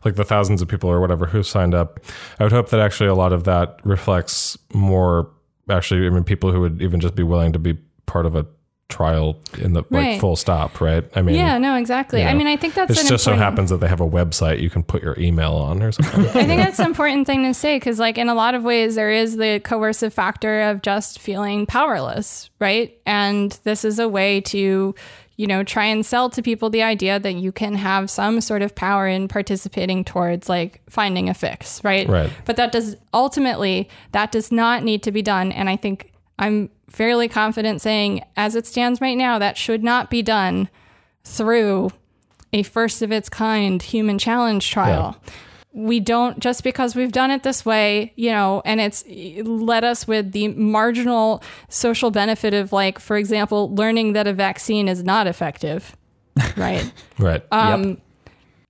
D: like the thousands of people or whatever who signed up i would hope that actually a lot of that reflects more actually i mean people who would even just be willing to be part of a trial in the like full stop right i mean
B: yeah, no, exactly.
D: you
B: I mean, I think that's
D: it just so happens that they have a website you can put your email on or something
B: I think that's an important thing to say because, like, in a lot of ways, there is the coercive factor of just feeling powerless, right? And this is a way to, you know, try and sell to people the idea that you can have some sort of power in participating towards like finding a fix, right?
D: Right.
B: But that does ultimately that does not need to be done. And I think I'm fairly confident saying, as it stands right now, that should not be done through a first of its kind human challenge trial. We don't just because we've done it this way, you know, and it's led us with the marginal social benefit of, like, for example, learning that a vaccine is not effective, right?
D: Right.
B: Um,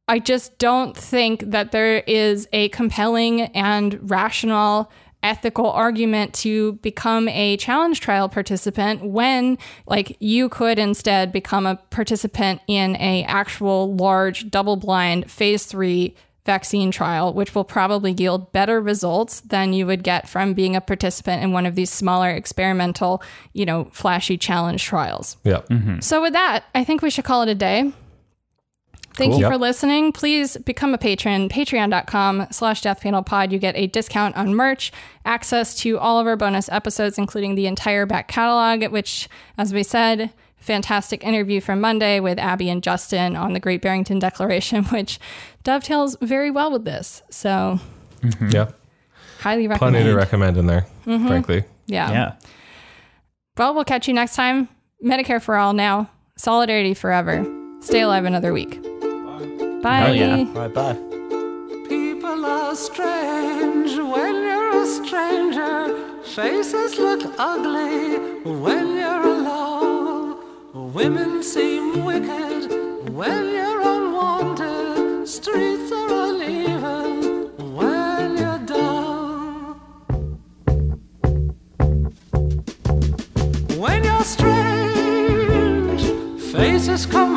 B: I just don't think that there is a compelling and rational ethical argument to become a challenge trial participant when like you could instead become a participant in a actual large double blind phase 3 vaccine trial which will probably yield better results than you would get from being a participant in one of these smaller experimental you know flashy challenge trials
D: yeah. Mm-hmm.
B: so with that, I think we should call it a day. Thank
D: Cool.
B: you
D: Yep.
B: for listening. Please become a patron, patreon.com slash deathpanelpod. You get a discount on merch, access to all of our bonus episodes, including the entire back catalog, which, as we said, fantastic interview from Monday with Abby and Justin on the Great Barrington Declaration, which dovetails very well with this. So mm-hmm.
D: Yeah.
B: highly
D: Plenty
B: recommend.
D: to recommend in there, mm-hmm. frankly.
B: yeah.
A: Yeah.
B: Well, we'll catch you next time. Medicare for all now. Solidarity forever. Stay alive another week. Bye.
A: Hell yeah.
C: All right, bye.
E: People are strange when you're a stranger. Faces look ugly when you're alone. Women seem wicked when you're unwanted. Streets are uneven when you're down. When you're strange, faces come